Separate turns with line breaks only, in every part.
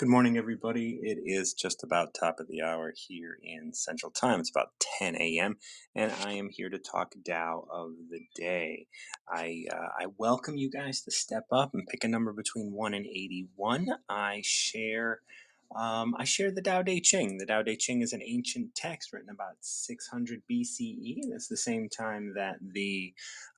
Good morning, everybody. It is just about top of the hour here in Central Time. It's about 10 a.m., and I am here to talk Tao of the day. I uh, I welcome you guys to step up and pick a number between one and 81. I share. Um, I share the Tao Te Ching. The Tao Te Ching is an ancient text written about 600 BCE. That's the same time that the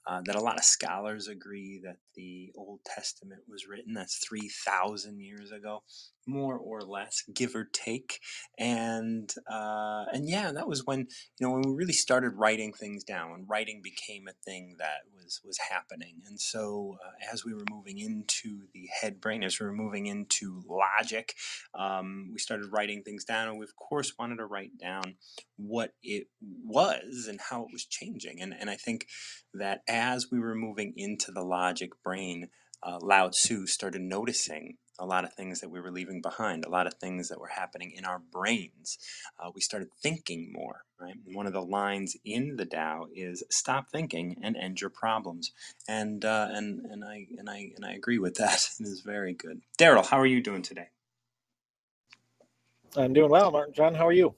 uh, that a lot of scholars agree that the Old Testament was written. That's 3,000 years ago, more or less, give or take. And uh, and yeah, that was when you know when we really started writing things down. Writing became a thing that was was happening. And so uh, as we were moving into the head brain, as we were moving into logic, um, we started writing things down, and we of course wanted to write down what it was and how it was changing. And and I think that as we were moving into the logic brain, uh, Lao Tzu started noticing a lot of things that we were leaving behind, a lot of things that were happening in our brains. Uh, we started thinking more, right? And one of the lines in the Tao is "Stop thinking and end your problems," and uh, and and I and I and I agree with that. It is very good. Daryl, how are you doing today?
I'm doing well, Martin John. How are you?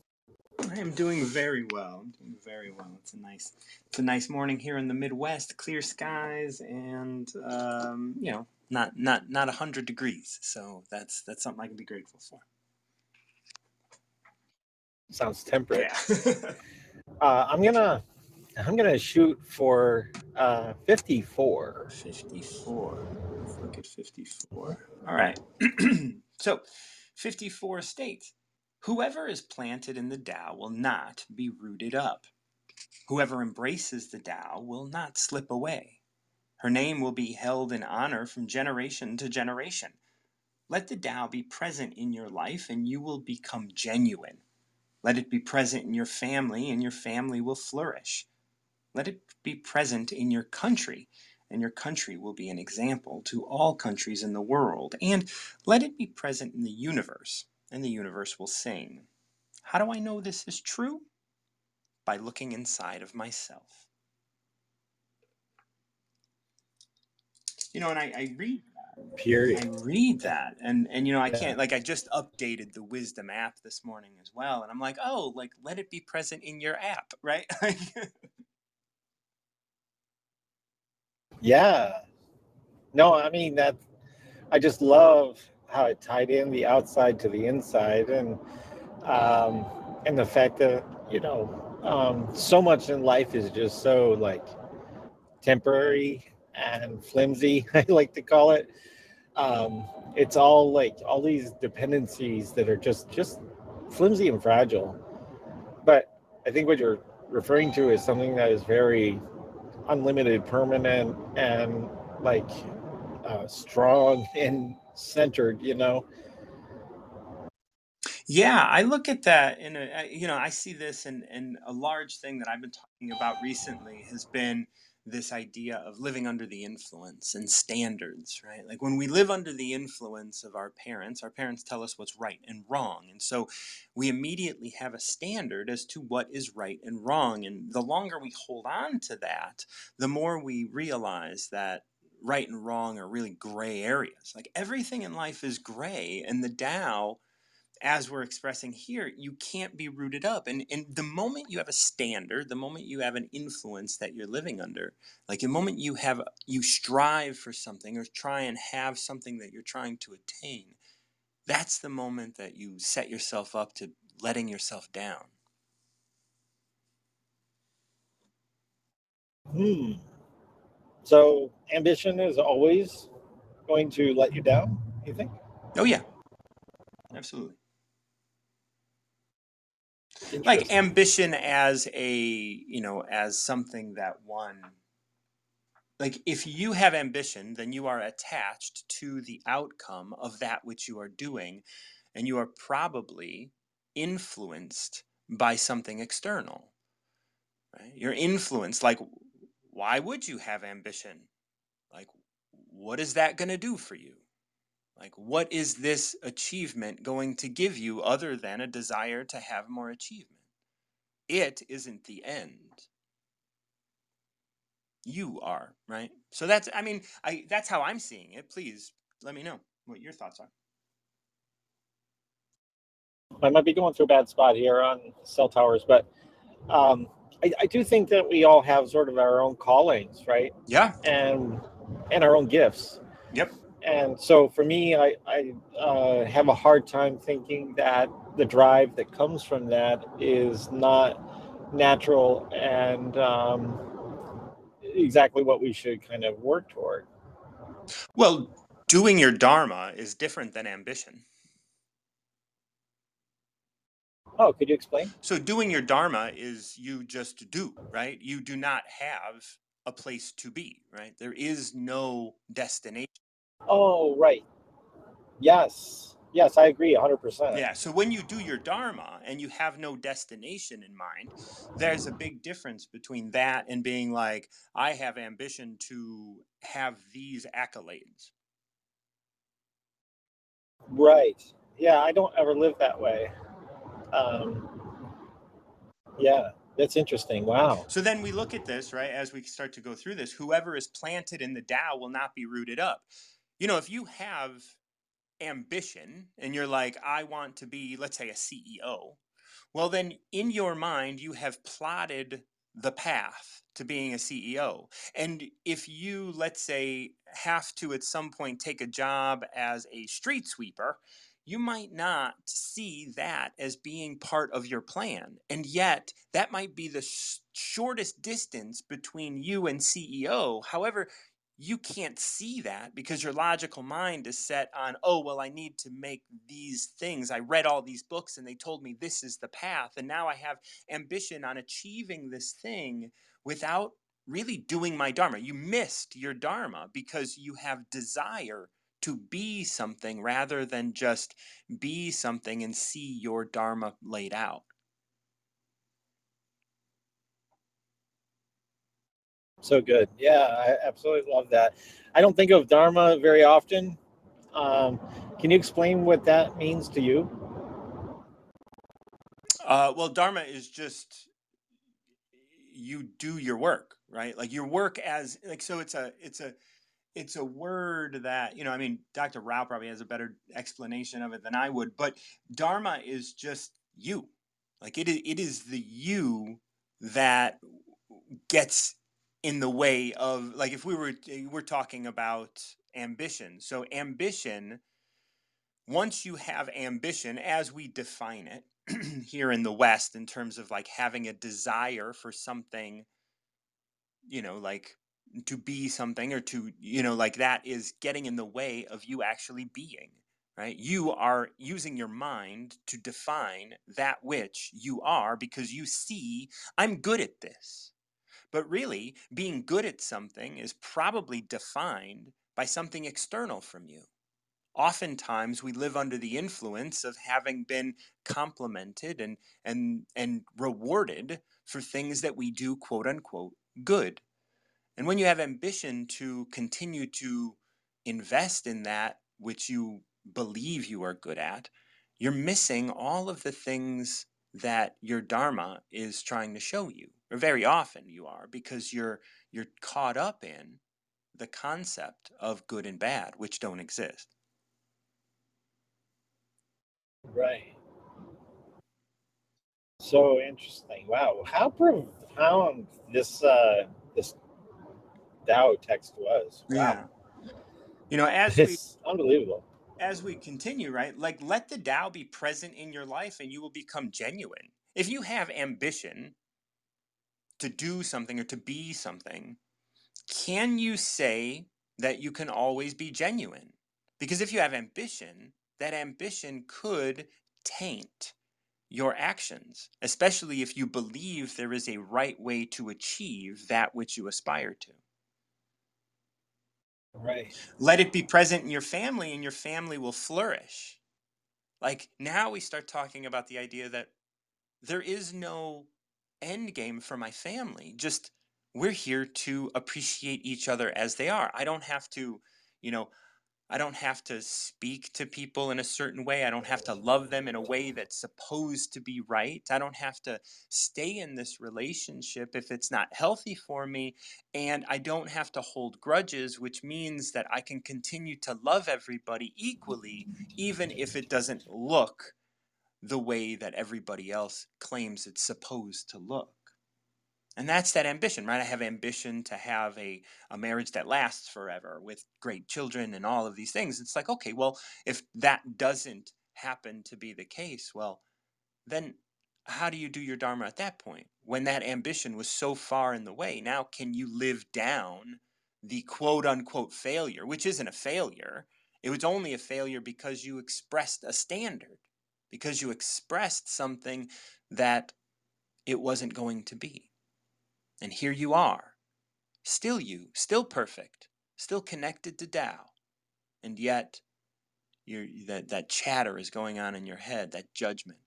I am doing very well. I'm doing very well. It's a nice, it's a nice morning here in the Midwest. Clear skies, and um, you know, not not not a hundred degrees. So that's that's something I can be grateful for.
Sounds temperate.
Yeah.
Uh, I'm gonna I'm gonna shoot for uh, 54.
54. Let's look at 54. All right. so, 54 states Whoever is planted in the Tao will not be rooted up. Whoever embraces the Tao will not slip away. Her name will be held in honor from generation to generation. Let the Tao be present in your life and you will become genuine. Let it be present in your family and your family will flourish. Let it be present in your country and your country will be an example to all countries in the world. And let it be present in the universe and the universe will sing. How do I know this is true? By looking inside of myself. You know, and I, I read that.
Period.
I read that, and and you know, I can't like I just updated the Wisdom app this morning as well, and I'm like, oh, like let it be present in your app, right?
yeah. No, I mean that. I just love how it tied in the outside to the inside, and um, and the fact that you know um, so much in life is just so like temporary and flimsy. I like to call it. Um, it's all like all these dependencies that are just just flimsy and fragile. But I think what you're referring to is something that is very unlimited, permanent, and like uh, strong and centered, you know?
Yeah, I look at that in a, you know, I see this and and a large thing that I've been talking about recently has been this idea of living under the influence and standards, right? Like when we live under the influence of our parents, our parents tell us what's right and wrong. And so we immediately have a standard as to what is right and wrong. And the longer we hold on to that, the more we realize that right and wrong are really gray areas. Like everything in life is gray, and the Tao, as we're expressing here, you can't be rooted up. And, and the moment you have a standard, the moment you have an influence that you're living under, like the moment you have you strive for something or try and have something that you're trying to attain, that's the moment that you set yourself up to letting yourself down.
Hmm. So ambition is always going to let you down, you think?
Oh yeah. Absolutely. Like ambition as a, you know, as something that one like if you have ambition, then you are attached to the outcome of that which you are doing and you are probably influenced by something external. Right? You're influenced like why would you have ambition? Like, what is that going to do for you? Like, what is this achievement going to give you other than a desire to have more achievement? It isn't the end. You are, right? So that's, I mean, I that's how I'm seeing it. Please let me know what your thoughts are.
I might be going through a bad spot here on cell towers, but um, I, I do think that we all have sort of our own callings, right?
Yeah.
And and our own gifts.
Yep.
And so for me, I, I uh, have a hard time thinking that the drive that comes from that is not natural and um, exactly what we should kind of work toward.
Well, doing your dharma is different than ambition.
Oh, could you explain?
So, doing your dharma is you just do, right? You do not have a place to be, right? There is no destination.
Oh, right. Yes. Yes, I agree 100%.
Yeah. So, when you do your dharma and you have no destination in mind, there's a big difference between that and being like, I have ambition to have these accolades.
Right. Yeah, I don't ever live that way. Um, yeah, that's interesting. Wow.
So then we look at this, right, as we start to go through this, whoever is planted in the Tao will not be rooted up. You know, if you have ambition and you're like, I want to be, let's say, a CEO, well, then in your mind, you have plotted the path to being a CEO. And if you, let's say, have to at some point take a job as a street sweeper, you might not see that as being part of your plan. And yet, that might be the sh- shortest distance between you and CEO. However, you can't see that because your logical mind is set on, oh, well, I need to make these things. I read all these books and they told me this is the path. And now I have ambition on achieving this thing without really doing my Dharma. You missed your Dharma because you have desire to be something rather than just be something and see your Dharma laid out.
So good. Yeah, I absolutely love that. I don't think of Dharma very often. Um, can you explain what that means to you?
Uh, well, Dharma is just you do your work, right? Like your work as like so it's a it's a it's a word that you know i mean dr rao probably has a better explanation of it than i would but dharma is just you like it, it is the you that gets in the way of like if we were eh, we're talking about ambition. So ambition once you have ambition as we define it here in the west in terms of like having a desire for something you know like to be something or to you know like that is getting in the way of you actually being right? You are using your mind to define that which you are because you see i'm good at this but really being good at something is probably defined by something external from you. Oftentimes we live under the influence of having been complimented and and and rewarded for things that we do quote unquote good. And when you have ambition to continue to invest in that which you believe you are good at, you're missing all of the things that your dharma is trying to show you. Or very often you are because you're you're caught up in the concept of good and bad which don't exist.
Right. So interesting. Wow. How profound this uh, this Tao text was. Wow.
Yeah. You know, as
it's we unbelievable.
As we continue, right? Like let the Tao be present in your life and you will become genuine. If you have ambition to do something or to be something, can you say that you can always be genuine? Because if you have ambition, that ambition could taint your actions, especially if you believe there is a right way to achieve that which you aspire to.
Right.
Let it be present in your family, and your family will flourish. Like now, we start talking about the idea that there is no end game for my family. Just we're here to appreciate each other as they are. I don't have to, you know, I don't have to speak to people in a certain way. I don't have to love them in a way that's supposed to be right. I don't have to stay in this relationship if it's not healthy for me. And I don't have to hold grudges, which means that I can continue to love everybody equally, even if it doesn't look the way that everybody else claims it's supposed to look. And that's that ambition, right? I have ambition to have a, a marriage that lasts forever with great children and all of these things. It's like, okay, well, if that doesn't happen to be the case, well, then how do you do your Dharma at that point? When that ambition was so far in the way, now can you live down the quote unquote failure, which isn't a failure? It was only a failure because you expressed a standard, because you expressed something that it wasn't going to be. And here you are, still you, still perfect, still connected to Tao. And yet, that, that chatter is going on in your head, that judgment.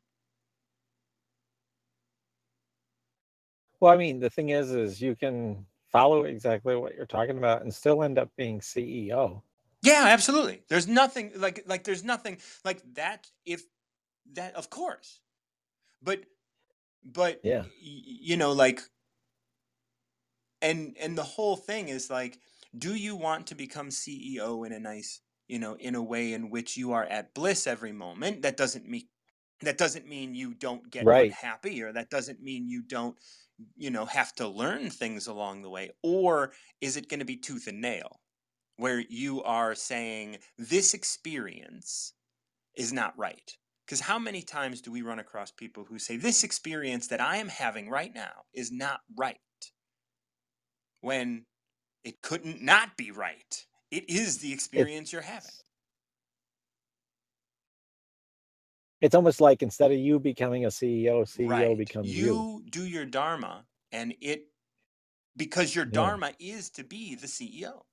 Well, I mean, the thing is, is you can follow exactly what you're talking about and still end up being CEO.
Yeah, absolutely. There's nothing like like there's nothing like that. If that, of course, but but
Yeah.
y- you know, like and and the whole thing is like, do you want to become CEO in a nice, you know, in a way in which you are at bliss every moment? That doesn't mean that doesn't mean you don't get
Right.
unhappy or that doesn't mean you don't you know have to learn things along the way or is it going to be tooth and nail where you are saying this experience is not right because how many times do we run across people who say this experience that i am having right now is not right when it couldn't not be right. It is the experience you're having.
It's almost like instead of you becoming a CEO, CEO
right.
becomes you.
you. do your dharma and it because your
Yeah.
dharma is to be the ceo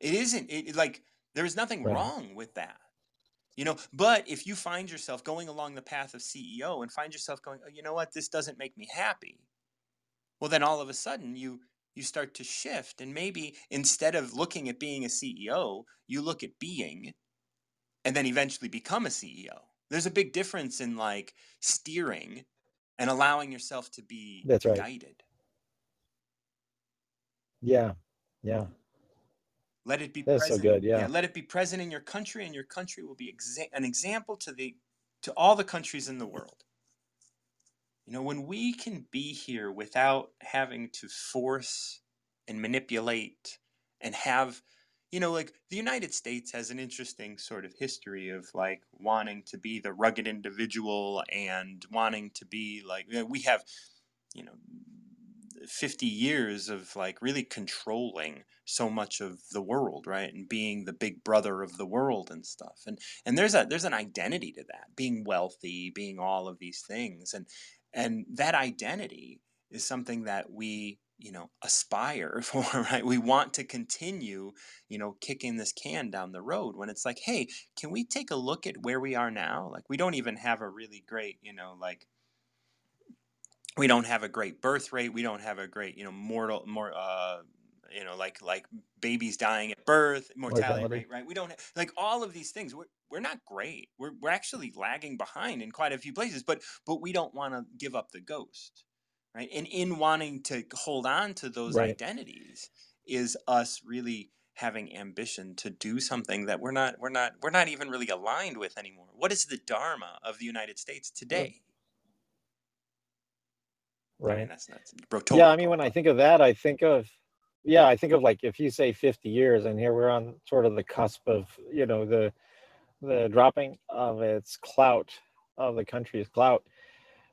it isn't. It, it- like there's nothing
Right.
wrong with that. You know but if you find yourself going along the path of ceo and find yourself going oh, you know what? This doesn't make me happy. Well then all of a sudden you you start to shift and maybe instead of looking at being a ceo you look at being and then eventually become a ceo there's a big difference in like steering and allowing yourself to be
That's right.
guided
Yeah. Yeah.
let it be
That's so
present
good. Yeah.
let it be present in your country and your country will be exa- an example to the to all the countries in the world you know when we can be here without having to force and manipulate and have you know like the united states has an interesting sort of history of like wanting to be the rugged individual and wanting to be like you know, we have you know 50 years of like really controlling so much of the world right and being the big brother of the world and stuff. And and there's a there's an identity to that being wealthy being all of these things. And and that identity is something that we you know aspire for right? We want to continue you know kicking this can down the road when it's like hey can we take a look at where we are now? Like we don't even have a really great you know like we don't have a great birth rate. We don't have a great you know mortal more uh you know like like babies dying at birth mortality
Mortality.
rate right we don't have, like all of these things we're, we're not great we're, we're actually lagging behind in quite a few places but but we don't want to give up the ghost right and in wanting to hold on to those
Right.
identities is us really having ambition to do something that we're not we're not we're not even really aligned with anymore what is the dharma of the united states today I mean,
Right.
that's that's
Yeah. I mean, when I think of that, I think of, yeah, I think of like if you say 50 years and here we're on sort of the cusp of, you know, the, the dropping of its clout, of the country's clout.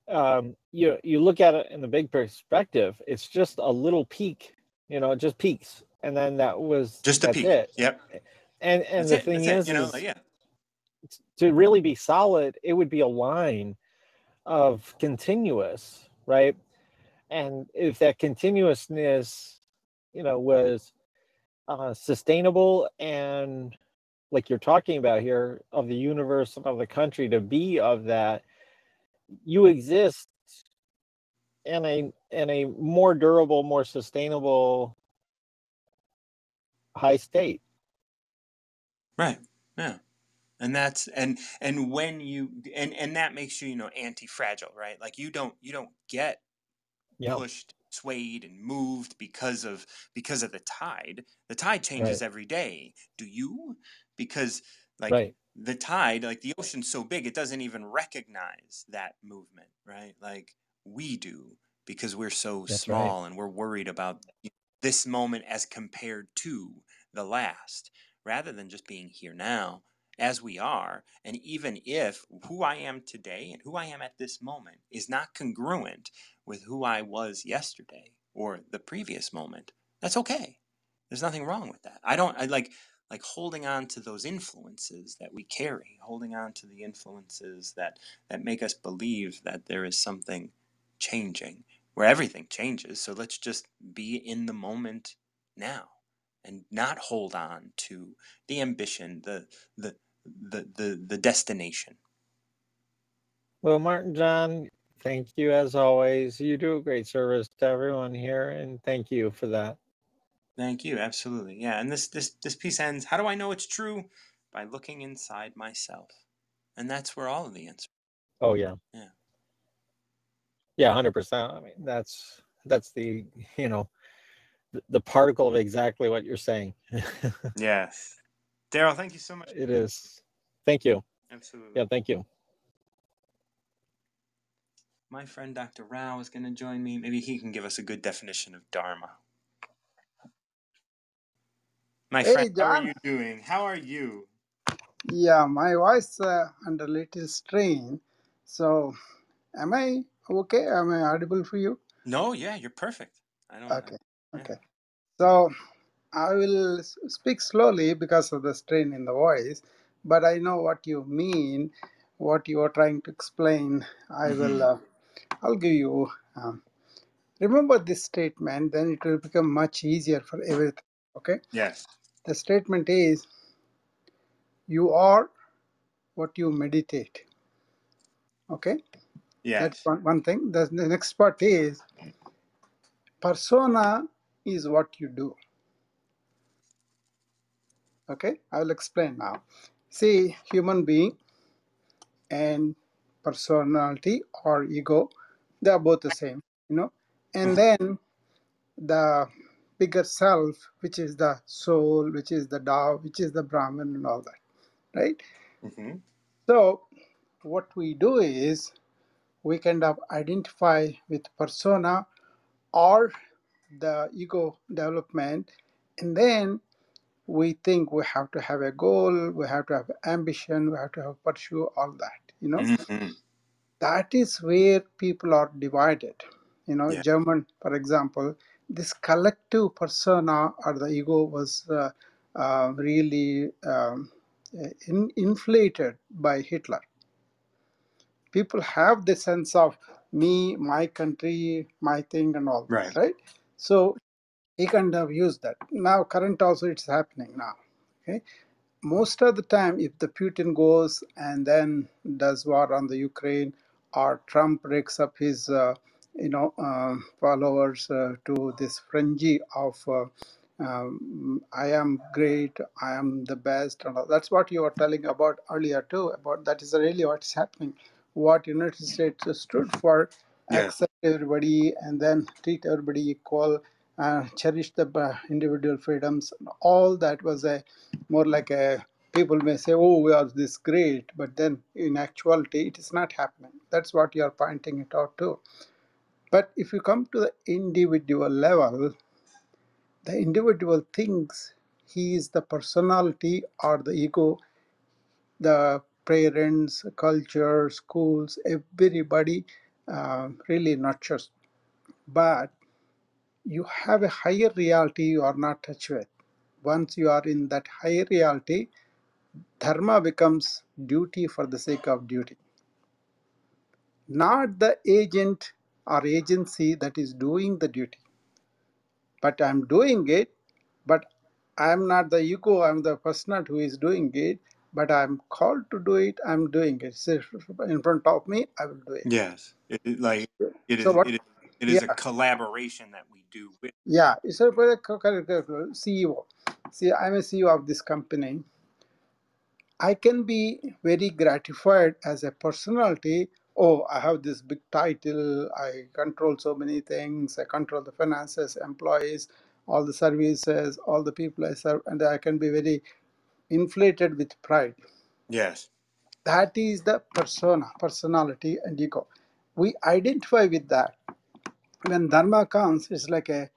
Um, you, you look at it in the big perspective, it's just a little peak, you know, it just peaks. And then that was
just a peak.
it.
Yep.
And and
That's
the
it.
thing is,
it. You know,
is
yeah.
to really be solid, it would be a line of continuous, right? And if that continuousness, you know, was uh, sustainable and like you're talking about here of the universe and of the country to be of that, you exist in a in a more durable, more sustainable high state.
Right. Yeah. And that's and and when you and and that makes you you know anti-fragile, right? Like you don't you don't get
Yeah.
pushed, swayed, and moved because of because of the tide. The tide changes
Right.
every day. Do you? Because like
Right.
the tide, like the ocean's so big, it doesn't even recognize that movement, right? Like we do because we're so
That's
small and we're worried about this moment as compared to the last, rather than just being here now as we are. And even if who I am today and who I am at this moment is not congruent with who I was yesterday or the previous moment, that's okay. There's nothing wrong with that. I don't, I like, like holding on to those influences that we carry, holding on to the influences that, that make us believe that there is something changing where everything changes. So let's just be in the moment now and not hold on to the ambition, the, the, the, the, the destination.
Well, Martin John, thank you as always. You do a great service to everyone here, and thank you for that.
Thank you. Absolutely. Yeah. And this this this piece ends. How do I know it's true? By looking inside myself, and that's where all of the answers.
Oh yeah.
Yeah.
Yeah, hundred percent. I mean, that's that's the you know the, the particle of exactly what you're saying.
yes. Daryl, thank you so much.
It is. Thank you.
Absolutely.
Yeah, thank you.
My friend Dr. Rao is going to join me. Maybe he can give us a good definition of Dharma. My
Hey,
friend, how are you doing? How are you?
Yeah, my voice uh, under a little strain. So, am I okay? Am I audible for you?
No, yeah, you're perfect. I don't.
Okay,
yeah.
okay. So, I will speak slowly because of the strain in the voice, but I know what you mean, what you are trying to explain. I will.
Mhm.
Uh, I'll give you. Um, remember this statement, then it will become much easier for everything. Okay.
Yes.
The statement is, "You are what you meditate." Okay. That's
Yes.
one, one thing. The, the next part is persona is what you do. Okay, I will explain now. See, human being and personality or ego, they are both the same, you know. And
Mhm.
then the bigger self, which is the soul, which is the Tao, which is the Brahman, and all that, right?
Mhm.
So, what we do is we kind of identify with persona or the ego development, and then we think we have to have a goal, we have to have ambition, we have to have pursue all that. You know,
Mhm.
that is where people are divided. You know,
Yeah.
German, for example, this collective persona or the ego was uh, uh, really um, in, inflated by Hitler. People have the sense of me, my country, my thing, and all right. that,
Right.
right? So he kind of used that. Now, current also, it's happening now. Okay, most of the time, if the Putin goes and then does war on the Ukraine, or Trump breaks up his, uh, you know, um followers uh, to this frenzy of, uh, um, I am great, I am the best, and that's what you were telling about earlier too. About that is really what's happening. What United States stood for,
Yes.
accept everybody and then treat everybody equal, uh, cherish the uh, individual freedoms. All that was a more like a people may say, oh, we are this great, but then in actuality, it is not happening. That's what you are pointing it out to. But if you come to the individual level, the individual thinks he is the personality or the ego, the parents, culture, schools, everybody uh, really nurtures. But you have a higher reality you are not touched with. Once you are in that higher reality, dharma becomes duty for the sake of duty, not the agent or agency that is doing the duty. But I'm doing it, but I'm not the ego, I'm the person who is doing it, but I'm called to do it, I'm doing it. So in front of me, I will do it.
Yes. It, like it
So
is.
what?
It is. It is a collaboration that we do with.
yeah. So for the co- co- co- CEO, see, I'm a CEO of this company. I can be very gratified as a personality. Oh, I have this big title. I control so many things. I control the finances, employees, all the services, all the people I serve, and I can be very inflated with pride.
Yes.
That is the persona, personality, and ego. We identify with that. When dharma comes, it's like a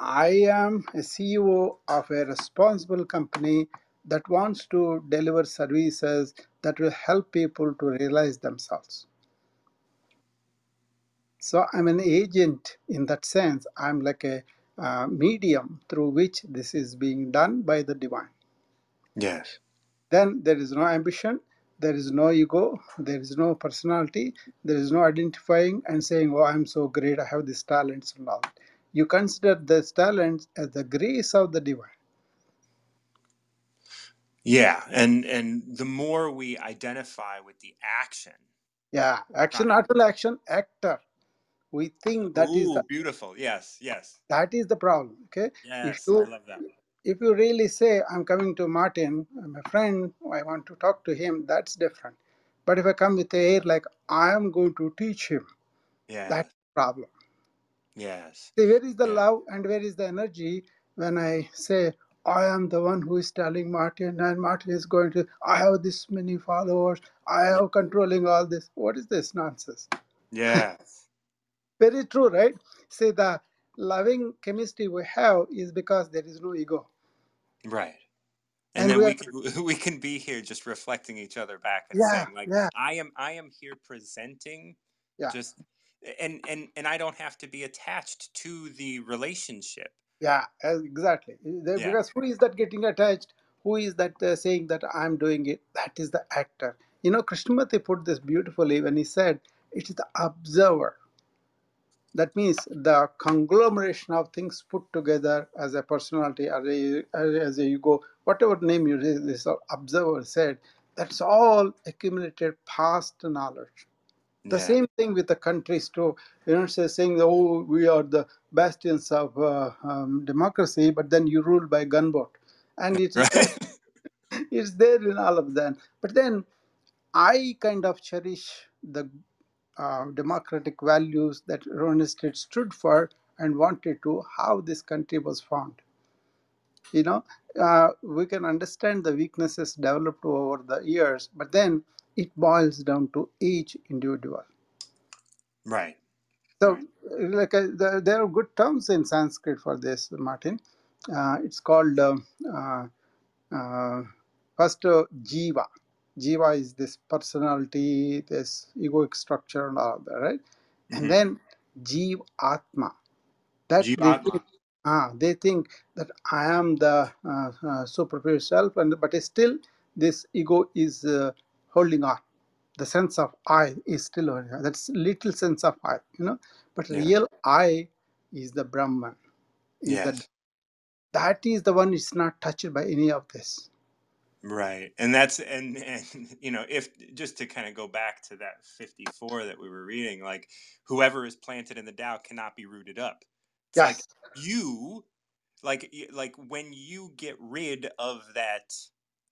I am a CEO of a responsible company that wants to deliver services that will help people to realize themselves. So I'm an agent in that sense. I'm like a uh, medium through which this is being done by the divine.
Yes.
Then there is no ambition, there is no ego, there is no personality, there is no identifying and saying, Oh, I'm so great, I have these talents and all. You consider these talents as the grace of the divine.
Yeah, and and the more we identify with the action,
Yeah, action,
Right.
actual action, actor. We think that is
ooh,
the,
beautiful. Yes, yes,
that is the problem. Okay,
yes.
you-
I love that.
If you really say, I'm coming to Martin, I'm a friend, I want to talk to him, that's different. But if I come with the air like, I am going to teach him,
Yeah.
that's the problem.
yes.
See, where is the
Yeah.
love and where is the energy when I say, I am the one who is telling Martin, and Martin is going to, I have this many followers, I have controlling all this. What is this nonsense?
Yes.
Very true, right? See, the loving chemistry we have is because there is no ego.
Right.
And
And, then
we
we can we can be here just reflecting each other back and
Yeah,
saying like
yeah.
I am I am here presenting
Yeah.
just and and and I don't have to be attached to the relationship.
Yeah, exactly.
Yeah.
Because who is that getting attached? Who is that uh, saying that I'm doing it? That is the actor. You know, Krishnamurti put this beautifully when he said, it is the observer. That means the conglomeration of things put together as a personality, as a, as a ego, whatever name you this observer said, that's all accumulated past knowledge. The
Yeah.
same thing with the countries too. You know, say saying, "Oh, we are the bastions of uh, um, democracy," but then you rule by gunboat, and it's
Right.
it's there in all of them. But then I kind of cherish the uh, democratic values that Roman State stood for and wanted to how this country was formed. You know, uh, we can understand the weaknesses developed over the years, but then it boils down to each individual.
right.
So, uh, like uh, the, there are good terms in Sanskrit for this, Martin. Uh, it's called um, uh, uh, first uh, jiva. Jiva is this personality, this egoic structure, and all that, right?
Mhm.
And then jiv atma. That they think, ah, they think that I am the uh, uh, superior self, and but still this ego is uh, holding on. The sense of I is still holding on. That's little sense of I, you know. But
Yeah.
real I is the Brahman. Is
Yes.
the that is the one is not touched by any of this.
Right. And that's and and you know, if just to kind of go back to that 54 that we were reading, like whoever is planted in the Tao cannot be rooted up. It's like you like like when you get rid of that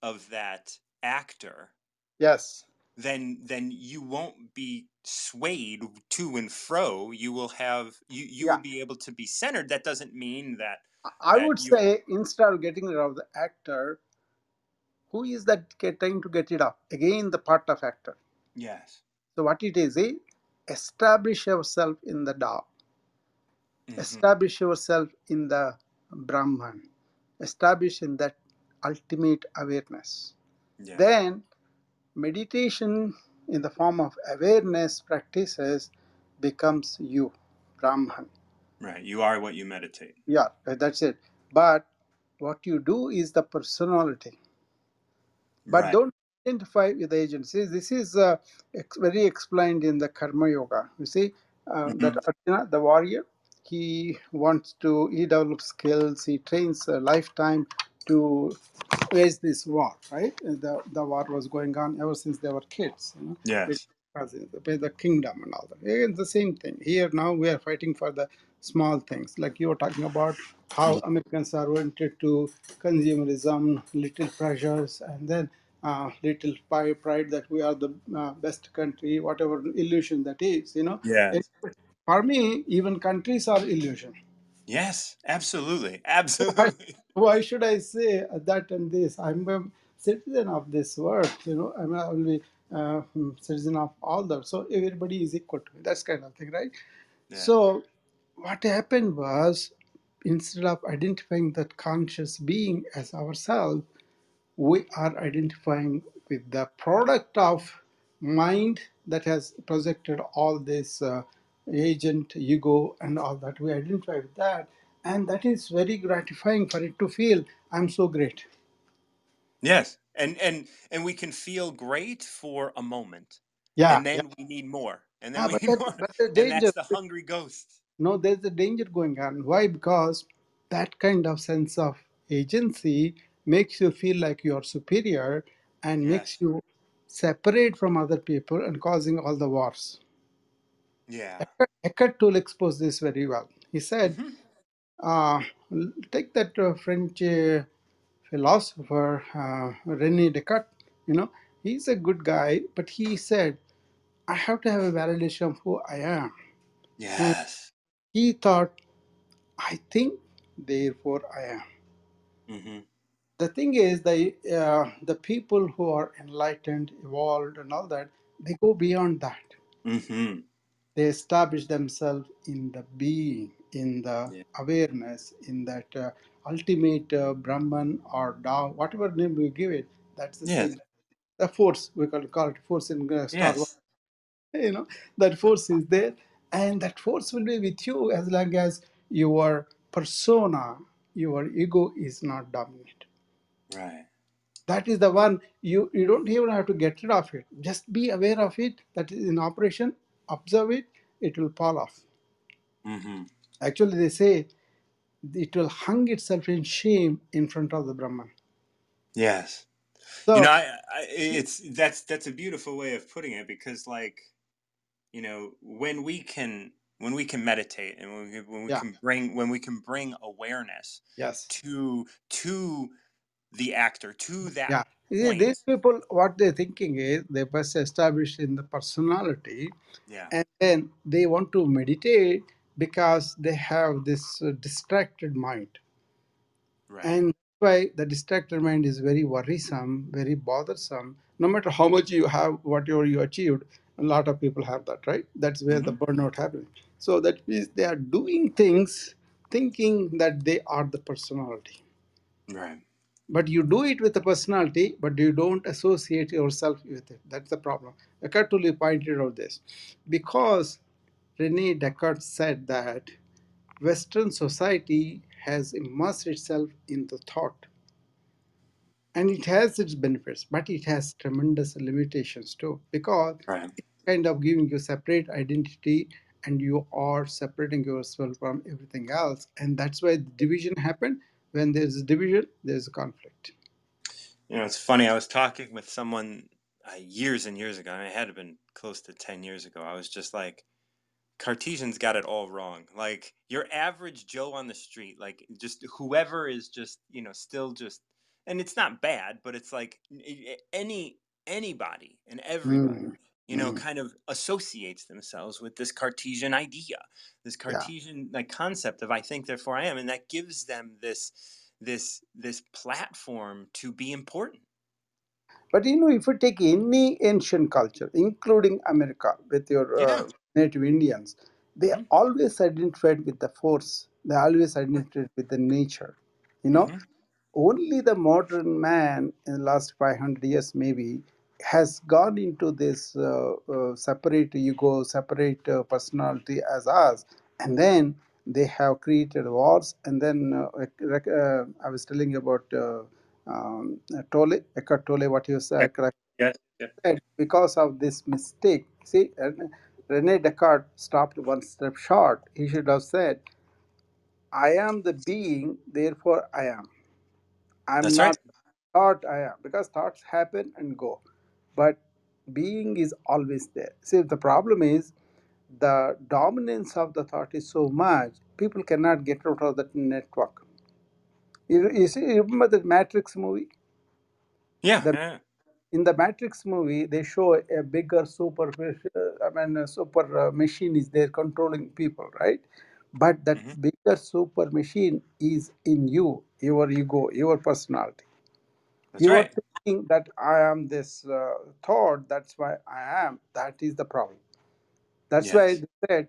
of that actor,
Yes.
then then you won't be swayed to and fro. You will have you you
Yeah.
will be able to be centered. That doesn't mean that
I- I
that
would
you
say instead of getting rid of the actor, who is that trying to get it up? Again, the part of actor.
yes.
So what it is, eh? establish yourself in the Tao.
Mhm.
establish yourself in the Brahman, establish in that ultimate awareness.
Yeah.
Then meditation in the form of awareness practices becomes you, Brahman.
Right. You are what you meditate.
Yeah, that's it. But what you do is the personality. But
right.
don't identify with the agency. This is uh, ex- very explained in the Karma Yoga. You see, uh,
Mhm.
that Arjuna, the warrior, he wants to, he develops skills, he trains a lifetime to wage this war, right? The, the war was going on ever since they were kids, you know,
Yes.
with the kingdom and all that. Again, the same thing. Here now we are fighting for the small things, like you were talking about how Americans are oriented to consumerism, little pressures, and then uh, little pride that we are the uh, best country, whatever illusion that is, you know. For me, even countries are illusion.
Yes. Absolutely.
Why,
Absolutely.
why should I say that and this? I'm um, citizen of this world. You know, I'm a only uh, hmm, citizen of all the. So everybody is equal to me. That's kind of thing, right?
Yeah.
So what happened was, instead of identifying that conscious being as ourselves, we are identifying with the product of mind that has projected all this uh, agent, ego, and all that. We identify with that, and that is very gratifying for it to feel I'm so great.
Yes. And and and we can feel great for a moment.
Yeah,
And
yeah,
then we need more. And then
yeah.
we need
that,
more.
the
And that's the hungry ghost.
No, there's a danger going on. Why? Because that kind of sense of agency makes you feel like you are superior and makes you separate from other people and causing all the wars.
Yeah.
Eckhart, Tolle exposed this very well. He said,
hmm
uh, take that uh, French uh, philosopher uh, Rene Descartes, you know, he's a good guy, but he said, I have to have a validation of who I am. And
Yes.
He thought, I think, therefore I am.
hmm
The thing is, the, uh, the people who are enlightened, evolved, and all that, they go beyond that.
hmm
They establish themselves in the being, in the
Yeah.
awareness, in that uh, ultimate uh, Brahman or Tao, whatever name we give it, that's the
Yes.
The force, we can call it force in uh, Star Wars. You know, that force is there, and that force will be with you as long as your persona, your ego is not dominant.
Right.
That is the one you, you don't even have to get rid of it. Just be aware of it, that is in operation, observe it, it will fall off.
hmm
Actually, they say it will hang itself in shame in front of the Brahman.
Yes. so, You know, I, I it's that's that's a beautiful way of putting it because like, you know, when we can when we can meditate and when we, when we
yeah,
can bring when we can bring awareness
yes,
to to the actor to that
yeah.
Point.
these people, what they're thinking is they first establish in the personality
Yeah.
and then they want to meditate because they have this uh, distracted mind.
Right.
And why the distracted mind is very worrisome, very bothersome. No matter how much you have, whatever you achieved, a lot of people have that, right? That's where the
hmm
burnout happens. So that means they are doing things thinking that they are the personality.
Right.
But you do it with the personality, but you don't associate yourself with it. That's the problem. Eckhart Tolle pointed out this. Because Rene Descartes said that Western society has immersed itself in the thought and it has its benefits, but it has tremendous limitations too because
Right.
it's kind of giving you separate identity and you are separating yourself from everything else. And that's why the division happened. When there's a division, there's a conflict.
You know, it's funny. I was talking with someone uh, years and years ago. and it had been close to ten years ago. I was just like, Cartesians got it all wrong. Like your average Joe on the street, like just whoever is just you know still just, and it's not bad, but it's like any anybody and everybody.
Mm,
You know,
mm,
kind of associates themselves with this Cartesian idea, this
yeah.
Cartesian like concept of I think therefore I am, and that gives them this this this platform to be important.
But you know, if you take any ancient culture, including America, with your
Yeah.
uh, native Indians, they
hmm
always identified with the force. They always identified with the nature. You know,
hmm
only the modern man in the last 500 years maybe has gone into this uh, uh, separate ego separate uh, personality as us and then they have created wars and then uh, uh, i was telling you about uh, um, Tolle, Eckhart Tolle, what you said, correct,
Yes. Yes.
because of this mistake. See, Rene Descartes stopped one step short. He should have said, I am the being, therefore I am. I'm
That's
not
right.
thought I am because thoughts happen and go, but being is always there. See, the problem is the dominance of the thought is so much, people cannot get out of that network. You, you see, you remember the Matrix movie?
Yeah.
The
Yeah.
in the Matrix movie, they show a bigger super, I mean, a super uh, machine is there controlling people, right? But that
hmm
bigger super machine is in you, your ego, your personality.
That's
Your
right.
thinking that I am this uh, thought, that's why I am. That is the problem. That's why
Yes.
they said,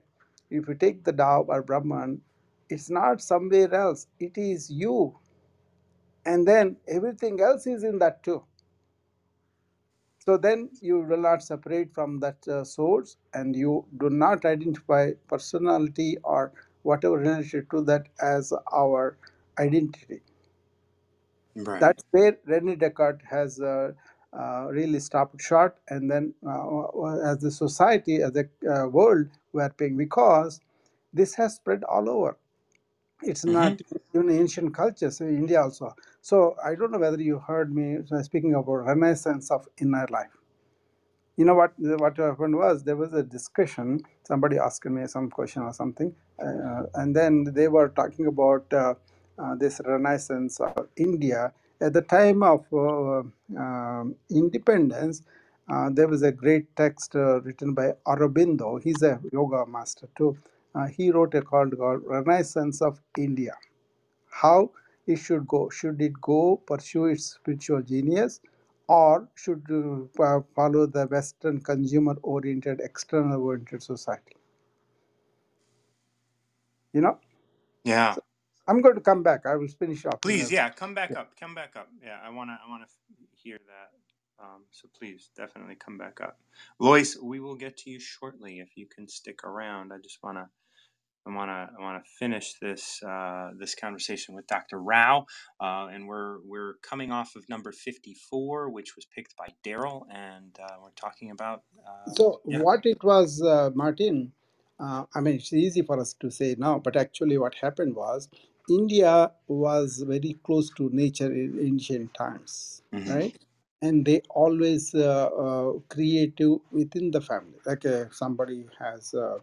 if you take the Tao or Brahman, it's not somewhere else. It is you, and then everything else is in that too. So then you will not separate from that uh, source, and you do not identify personality or whatever related to that as our identity.
Right.
That's where Rene Descartes has uh, uh, really stopped short, and then uh, as a society, as a uh, world, we are paying because this has spread all over. It's
hmm
not even ancient cultures in India also. So I don't know whether you heard me speaking about renaissance of inner life. You know what? What happened was there was a discussion. Somebody asked me some question or something, uh, and then they were talking about uh, uh, this renaissance of India at the time of uh, um, independence. Uh, there was a great text uh, written by Aurobindo. He's a yoga master too. Uh, he wrote a called, called Renaissance of India how it should go. Should it go pursue its spiritual genius, or should uh, follow the Western consumer-oriented, external-oriented society? You know.
Yeah.
So I'm going to come back. I will finish in
Please, yeah, come back
Yeah.
up. Come back up. Yeah, I wanna, I wanna hear that. Um, so please, definitely come back up, Loyce. We will get to you shortly if you can stick around. I just wanna, I wanna, I wanna finish this, uh, this conversation with Dr. Rao, uh, and we're we're coming off of number fifty-four, which was picked by Daryl, and uh, we're talking about, uh,
So
yeah,
what it was, uh, Martin? Uh, I mean, it's easy for us to say now, but actually, what happened was India was very close to nature in ancient times,
hmm
right? And they always uh, uh, creative within the family. Like uh, somebody has, uh,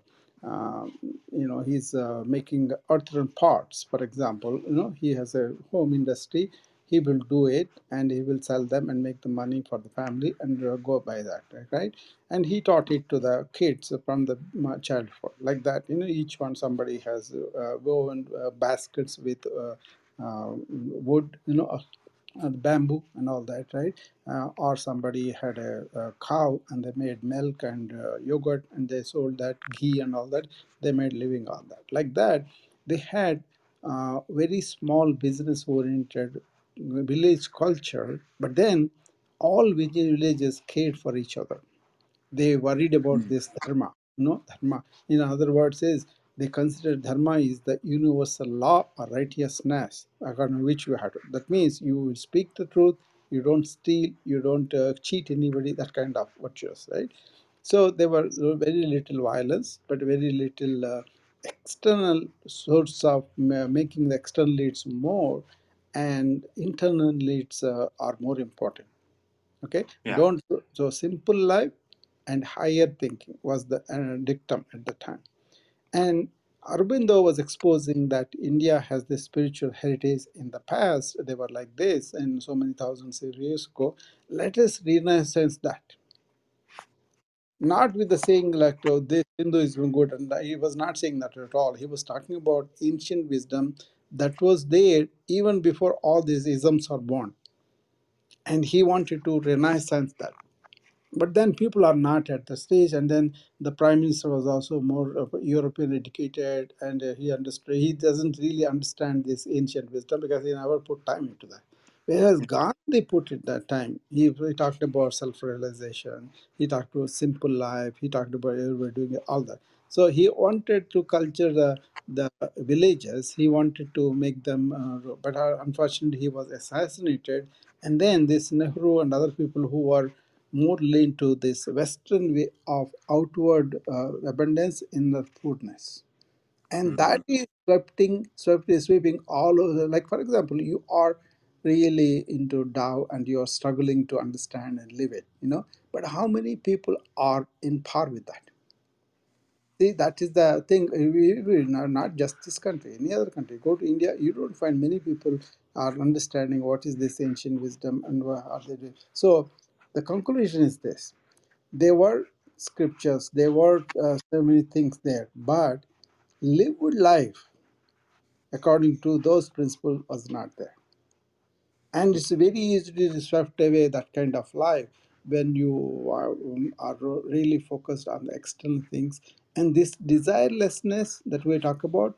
uh, you know, he's uh, making earthen pots, for example. You know, he has a home industry. He will do it, and he will sell them and make the money for the family and uh, go by that, right? and he taught it to the kids from the uh, childhood like that you know each one somebody has uh, woven uh, baskets with uh, uh, wood you know uh, bamboo and all that right uh, or somebody had a, a cow and they made milk and uh, yogurt and they sold that ghee and all that they made living on that like that they had uh, very small business oriented village culture but then all villages cared for each other. They worried about this dharma. No dharma. In other words is they consider dharma is the universal law or righteousness according to which you have to. That means you will speak the truth you don't steal you don't uh, cheat anybody that kind of virtues right? So there were very little violence but very little uh, external source of making the external leads more and internal leads uh, are more important okay
yeah,
don't so simple life and higher thinking was the uh, dictum at the time and Aurobindo was exposing that India has this spiritual heritage in the past. They were like this and so many thousands of years ago. Let us renaissance that. Not with the saying like oh, this Hinduism is good, and he was not saying that at all. He was talking about ancient wisdom that was there even before all these isms are born, and he wanted to renaissance that. but then people are not at the stage and then the prime minister was also more european educated and uh, he understood he doesn't really understand this ancient wisdom because he never put time into that. Whereas gandhi put it that time. He, he talked about self-realization he talked about simple life he talked about everybody doing all that. So he wanted to culture the the villages he wanted to make them uh, but uh, unfortunately he was assassinated and then this nehru and other people who were more lean to this Western way of outward uh, abundance in the fruitness. And
hmm
that is sweeping, sweeping, sweeping all over. Like, for example, you are really into Tao and you are struggling to understand and live it, you know. But how many people are in par with that? See, that is the thing. We, we, not not just this country, any other country. Go to India, you don't find many people are understanding what is this ancient wisdom and what are they doing. So, the conclusion is this there were scriptures, there were uh, so many things there, but lived life according to those principles was not there. and it's very easy to swept away that kind of life when you are, are really focused on the external things and this desirelessness that we talk about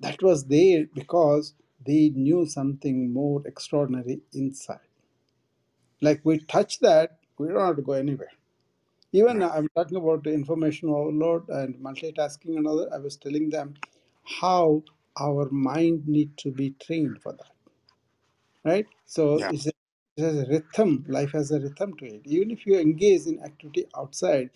that was there because they knew something more extraordinary inside like we touch that we don't have to go anywhere even i'm talking about the information overload and multitasking and other i was telling them how our mind need to be trained for that right? So
Yeah.
it's a, there's a rhythm. Life has a rhythm to it. Even if you engage in activity outside,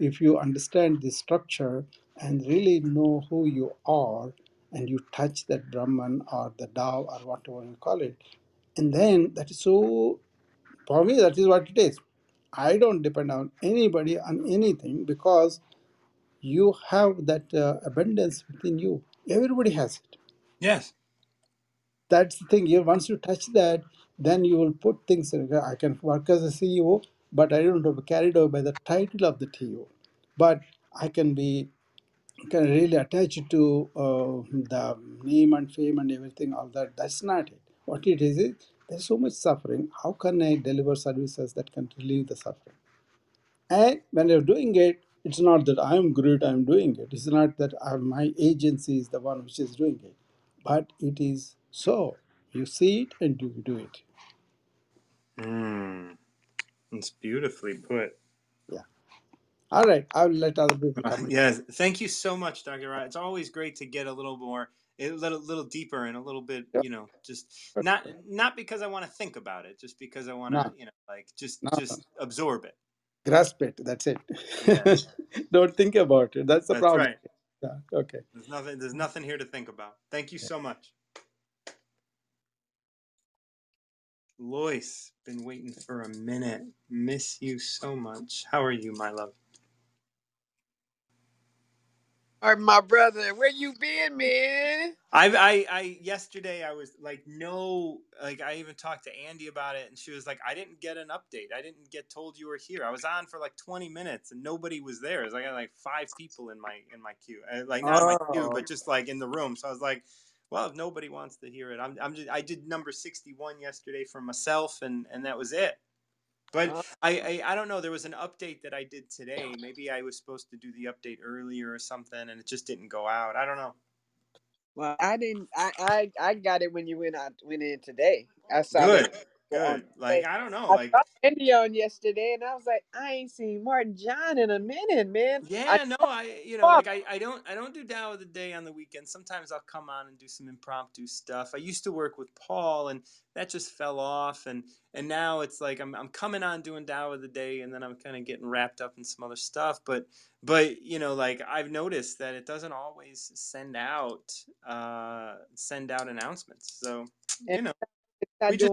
if you understand the structure and really know who you are, and you touch that Brahman or the Tao or whatever you call it, and then that is so. For me, that is what it is. I don't depend on anybody on anything because you have that uh, abundance within you. Everybody has it.
Yes.
that's the thing. You once you touch that, then you will put things. in- I can work as a CEO, but I don't be carried over by the title of the TO. But I can be can really attach it to uh, the name and fame and everything. All that. That's not it. What it is is there's so much suffering. How can I deliver services that can relieve the suffering? And when you're doing it, it's not that I'm great, I'm doing it. It's not that I, my agency is the one which is doing it. But it is so. You see it and you do it.
Mm, it's beautifully put.
Yeah. All right. I'll let other people come
yes. Thank you so much, Dr. Rao. It's always great to get a little more, a little, little deeper and a little bit,
Sure.
you know, just not, not because I want to think about it, just because I want
No,
to, you know, like just,
no.
just absorb it.
Grasp it. That's it.
Yes.
Don't think about it. That's the
That's
problem.
right.
Yeah. Okay.
There's nothing, there's nothing here to think about. Thank you
Yeah.
so much. Loyce, been waiting for a minute. Miss you so much. How are you, my love?
All right, my brother, where you been, man?
I, I, I, yesterday I was like, no, like I even talked to Andy about it, and she was like, I didn't get an update. I didn't get told you were here. I was on for like 20 minutes, and nobody was there. It was like I had like five people in my in my queue, uh, like not in my queue,
Oh,
but just like in the room. So I was like, well, if nobody wants to hear it, I'm, I'm just, I did number 61 yesterday for myself, and and that was it. But
uh,
I, I I don't know. There was an update that I did today. Maybe I was supposed to do the update earlier or something, and it just didn't go out. I don't know.
well, I didn't. I, I I got it when you went out went in today. I saw
Good,
on
good. Like. I don't know.
I
Like
Andy on yesterday, and I was like, I ain't seen Martin John in a minute, man. I
yeah, no, I you know like I, I don't I don't do Tao of the Day on the weekend. Sometimes I'll come on and do some impromptu stuff. I used to work with Paul, and that just fell off. And and now it's like I'm I'm coming on doing Tao of the Day, and then I'm kind of getting wrapped up in some other stuff. But but you know like I've noticed that it doesn't always send out uh send out announcements. So you know we just.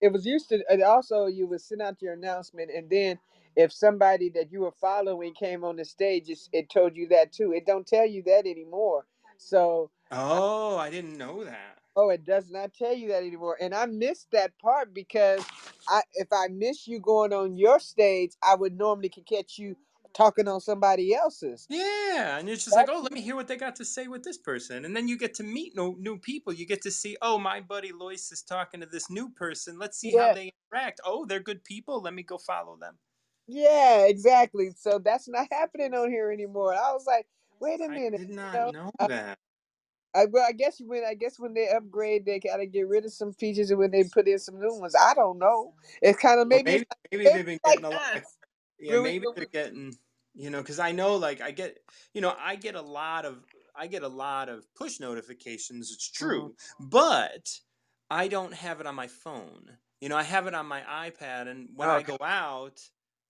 It was used to. And also, you would send out your announcement, and then if somebody that you were following came on the stage, it, it told you that too. It don't tell you that anymore. So
oh I didn't know that.
Oh, it does not tell you that anymore. And I missed that part because I if I miss you going on your stage, I would normally could catch you talking on somebody else's.
Yeah, and it's just like, oh, let me hear what they got to say with this person, and then you get to meet no new people. You get to see, oh, my buddy Loyce is talking to this new person. Let's see how they interact. Oh, they're good people. Let me go follow them.
yeah, exactly. So that's not happening on here anymore. I was like, wait a minute,
did
you
not
know.
know
I,
that.
I well, I guess when I guess when they upgrade, they gotta get rid of some features, and when they put in some new ones, I don't know. It's kind of maybe it's
maybe maybe
maybe
they've been
it's like
getting a lot. Yeah,
we,
maybe they're getting, you know, because I know, like, I get, you know, I get a lot of, I get a lot of push notifications. It's
Mhm.
true, but I don't have it on my phone. You know, I have it on my iPad, and when I
Okay.
go out,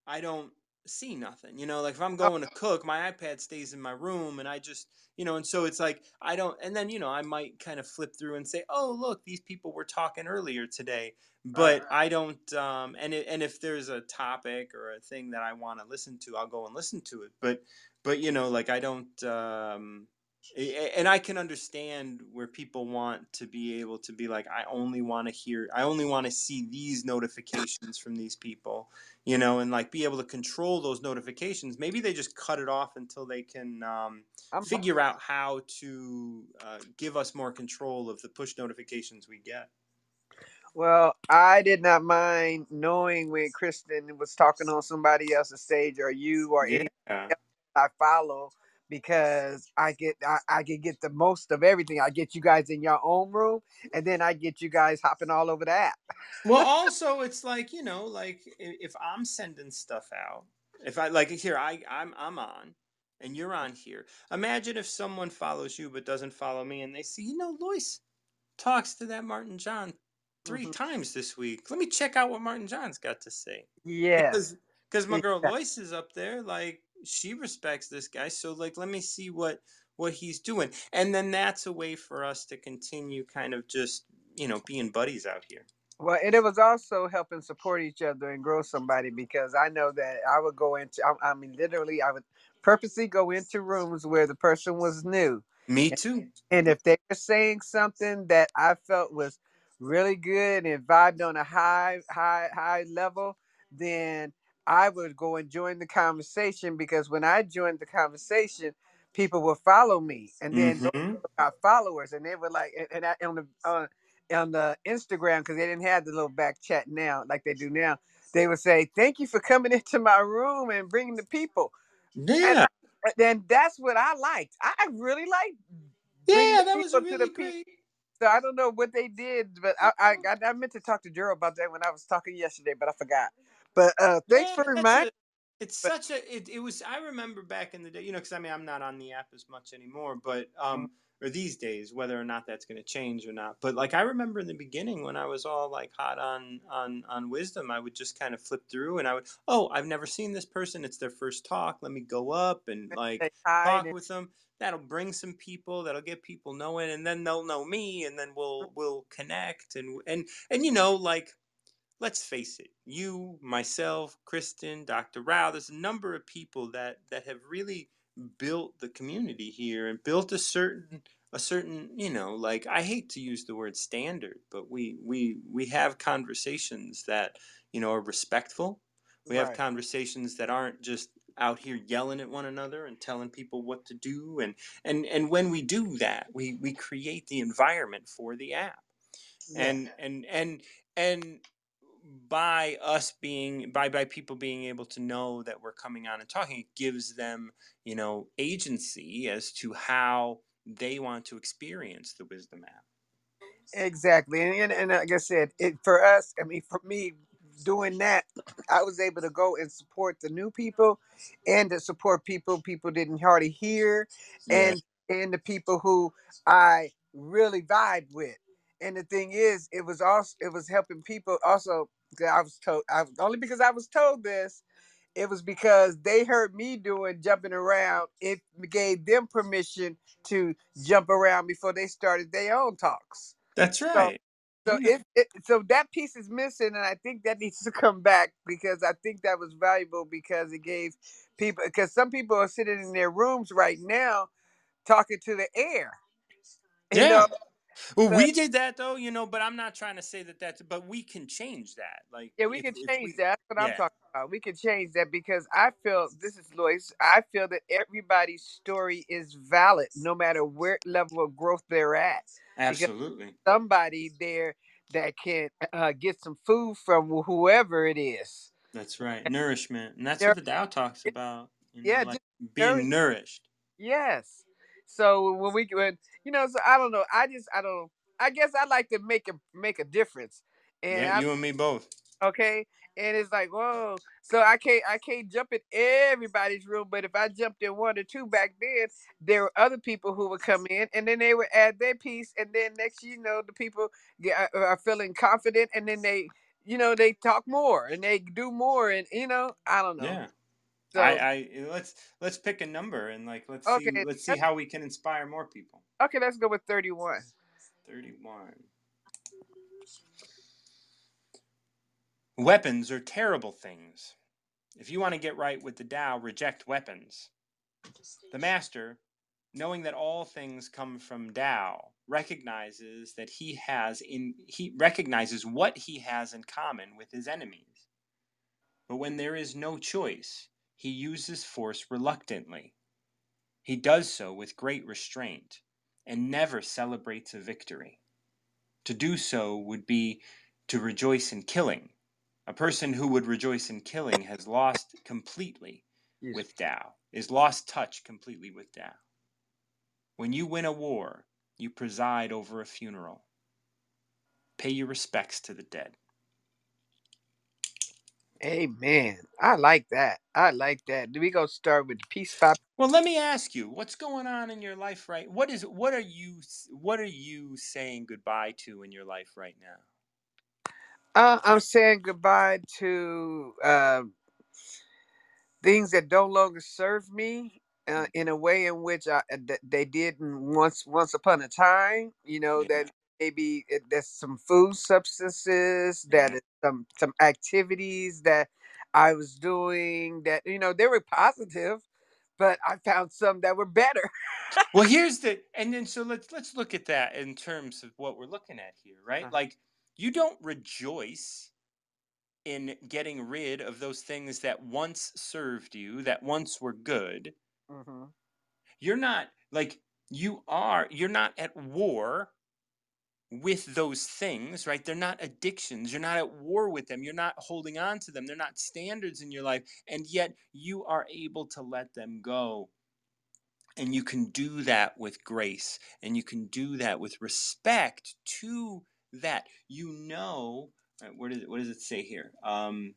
I don't see nothing. You know, like if I'm
Oh,
going to cook, my iPad stays in my room, and I just, you know, and so it's like I don't. And then you know, I might kind of flip through and say, "Oh, look, these people were talking earlier today." But I don't. Um, and it, and if there's a topic or a thing that I want to listen to, I'll go and listen to it. But but you know, like I don't. Um, and I can understand where people want to be able to be like, I only want to hear, I only want to see these notifications from these people, you know, and like be able to control those notifications. Maybe they just cut it off until they can um, figure out how to uh, give us more control of the push notifications we get.
Well, I did not mind knowing when Kristen was talking on somebody else's stage or you or
Yeah.
any else I follow because I get I, I can get the most of everything. I get you guys in your own room and then I get you guys hopping all over the app.
Well, also it's like you know, like if I'm sending stuff out, if I like here, I I'm I'm on, and you're on here. Imagine if someone follows you but doesn't follow me, and they see, you know, Loyce talks to that Martin John 3
Mhm.
times this week. Let me check out what Martin John's got to say.
Yeah.
because because my girl
Yeah.
Lois is up there, like she respects this guy, so like let me see what what he's doing, and then that's a way for us to continue kind of just you know being buddies out here.
Well, and it was also helping support each other and grow somebody because I know that I would go into, I, I mean, literally, I would purposely go into rooms where the person was new.
Me too.
And if they were saying something that I felt was really good and vibed on a high, high, high level, then I would go and join the conversation because when I joined the conversation, people would follow me, and then
hmm
were my followers, and they were like, and, and I, on the uh, on the Instagram because they didn't have the little back chat now like they do now. They would say, "Thank you for coming into my room and bringing the people."
Yeah,
And then that's what I liked. I really liked
yeah, that was
people
really
people.
great.
So I don't know what they did, but I I, I I meant to talk to Gerald about that when I was talking yesterday, but I forgot. But uh, thanks
Yeah,
for reminding.
It's
But
such a. It, it was. I remember back in the day, you know, because I mean, I'm not on the app as much anymore, but
mm,
um, or these days, whether or not that's going to change or not. But like, I remember in the beginning when I was all like hot on on on wisdom, I would just kind of flip through, and I would, oh, I've never seen this person. It's their first talk. Let me go up and like talk with them. That'll bring some people. That'll get people knowing, and then they'll know me, and then we'll we'll connect, and and and you know, like let's face it, you, myself, Kristen, Dr. Rao, there's a number of people that that have really built the community here and built a certain a certain, you know, like I hate to use the word standard, but we we we have conversations that, you know, are respectful. We have conversations that aren't just out here yelling at one another and telling people what to do and and and when we do that, we we create the environment for the app
Yeah.
and and and and by us being by by people being able to know that we're coming on and talking it gives them you know agency as to how they want to experience the wisdom app
Exactly, and, and and like I said, it for us. I mean, for me, doing that, I was able to go and support the new people, and to support people people didn't hardly hear,
yeah
and and the people who I really vibe with. And the thing is, it was also it was helping people also. I was told I, only because I was told this. It was because they heard me doing jumping around. It gave them permission to jump around before they started their own talks.
that's right
so
yeah
if it, so that piece is missing, and I think that needs to come back because I think that was valuable because it gave people because some people are sitting in their rooms right now talking to the air, you
yeah
know.
Well
So
we did that though you know but i'm not trying to say that that's but we can change that like
yeah, we
if
can change
we
that. That's what I'm talking about. We can change that because I feel this is Loyce. I feel that everybody's story is valid, no matter where level of growth they're at, because
absolutely
somebody there that can uh, get some food from whoever it is.
that's right nourishment and that's what the Tao talks about you know
yeah,
like being nourished
Yes. So when we when you know, so I don't know. I just I don't. I guess I like to make a make a difference, and
yeah
I
you and me both
okay. And it's like whoa. So I can't I can't jump in everybody's room, but if I jumped in one or two back then, there were other people who would come in, and then they would add their piece, and then next you know the people get, are are feeling confident, and then they you know they talk more and they do more, and you know I don't know.
yeah
So
I, I eh, let's let's pick a number and like let's see let's see how we can inspire more people.
okay, let's go with thirty one.
Thirty one. Weapons are terrible things. If you want to get right with the Tao, reject weapons. The master, knowing that all things come from Tao, recognizes that he has in he recognizes what he has in common with his enemies. But when there is no choice, he uses force reluctantly. He does so with great restraint and never celebrates a victory. To do so would be to rejoice in killing. A person who would rejoice in killing has lost completely
Yes.
with Tao, is lost touch completely with Tao. When you win a war, you preside over a funeral. Pay your respects to the dead.
Amen. I like that. I like that. Do we go start with the peace pop?
Well, let me ask you, what's going on in your life right? What is what are you what are you saying goodbye to in your life right now?
Uh, I'm saying goodbye to uh, things that no longer serve me uh, in a way in which I, uh, that they didn't once once upon a time. You know
Yeah.
that maybe it, there's some food substances, that
Yeah.
Some some activities that I was doing that you know they were positive, but I found some that were better.
Well, here's the and then so let's let's look at that in terms of what we're looking at here, right?
Uh-huh.
Like you don't rejoice in getting rid of those things that once served you, that once were good.
hmm
You're not like you are you're not at war with those things, right? They're not addictions. You're not at war with them. You're not holding on to them. They're not standards in your life. And yet you are able to let them go. And you can do that with grace. And you can do that with respect to that. You know, right, where does it, what does it say here? Um,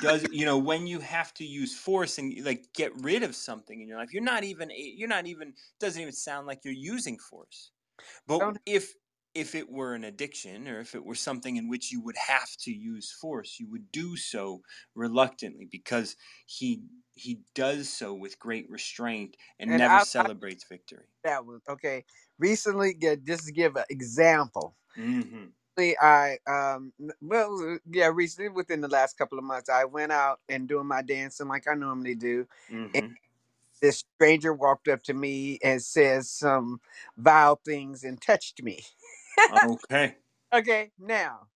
does you know when you have to use force and like get rid of something in your life you're not even you're not even doesn't even sound like you're using force but
Don't-
if if it were an addiction or if it were something in which you would have to use force you would do so reluctantly because he he does so with great restraint and,
And
never
I- I-
celebrates victory
That was okay. Recently, get just to give an example.
hmm
I um well yeah recently within the last couple of months I went out and doing my dancing like I normally do.
hmm
This stranger walked up to me and says some vile things and touched me.
okay
Okay, now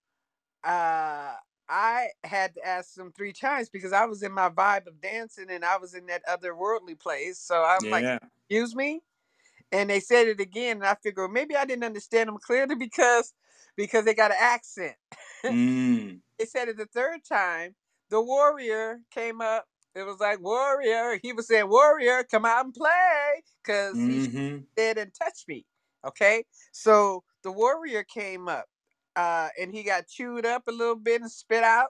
uh I had to ask them three times because I was in my vibe of dancing and I was in that otherworldly place. So I'm like,
yeah
excuse me and they said it again and i figure well, maybe i didn't understand them clearly because because they got an accent
mm.
they said it the third time the warrior came up it was like warrior. He was saying warrior come out and play because he
hmm
said and touched me okay? So the warrior came up uh and he got chewed up a little bit and spit out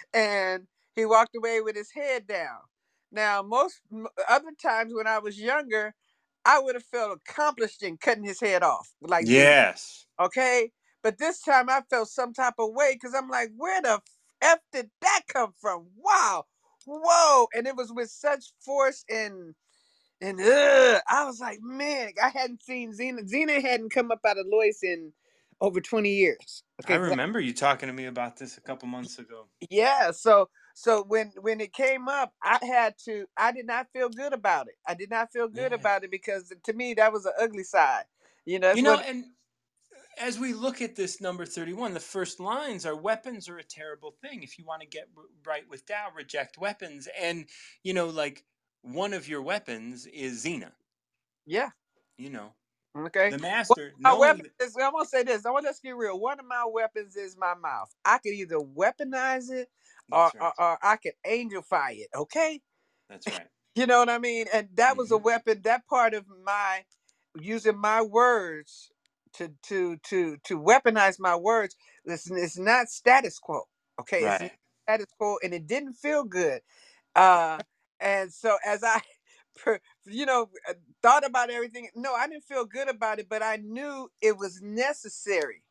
and he walked away with his head down. Now most other times when i was younger i would have felt accomplished in cutting his head off like
yes.
okay? But this time i felt some type of way because i'm like where the f did that come from? Wow whoa and it was with such force and and ugh, I was like, man, I hadn't seen Xena. Xena hadn't come up out of Loyce in over 20 years.
I remember you talking to me about this a couple months ago.
yeah so so when when it came up i had to i did not feel good about it i did not feel good
Yeah.
about it because to me that was an ugly side you know
you know,
what
and as we look at this number 31, the first lines are weapons are a terrible thing. If you want to get right with Tao, reject weapons. And, you know, like one of your weapons is Xena,
yeah
you know,
okay
the master.
my weapon is, i'm gonna say this i want to get real one of my weapons is my mouth i could either weaponize it or,
right.
or, or i could angelify it okay
That's right.
You know what I mean? And that was a
Mhm.
weapon. That part of my using my words to to to to weaponize my words. Listen, it's not status quo. Okay, it's not status quo, and it didn't feel good. Uh, and so as I, you know, uh, thought about everything. No, I didn't feel good about it, but I knew it was necessary.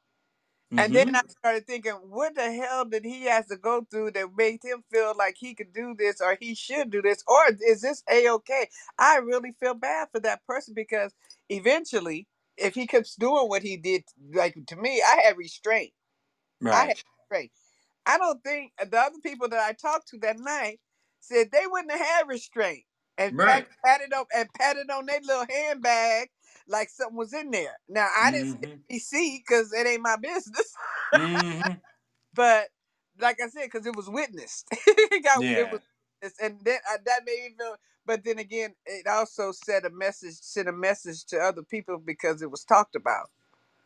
And then
Mhm.
I started thinking, what the hell did he have to go through that made him feel like he could do this or he should do this? Or is this a okay? I really feel bad for that person because eventually, if he keeps doing what he did, like to me, I had restraint. I had
right.
restraint. I don't think the other people that I talked to that night said they wouldn't have had restraint and
Right.
pat, patted up and patted on their little handbag like something was in there. Now I didn't
Mhm.
see because it ain't my business.
Mhm.
but like I said, because it was witnessed, it, got, it
Yeah.
was, witnessed, and then uh, that made me feel. But then again, it also sent a message, sent a message to other people because it was talked about.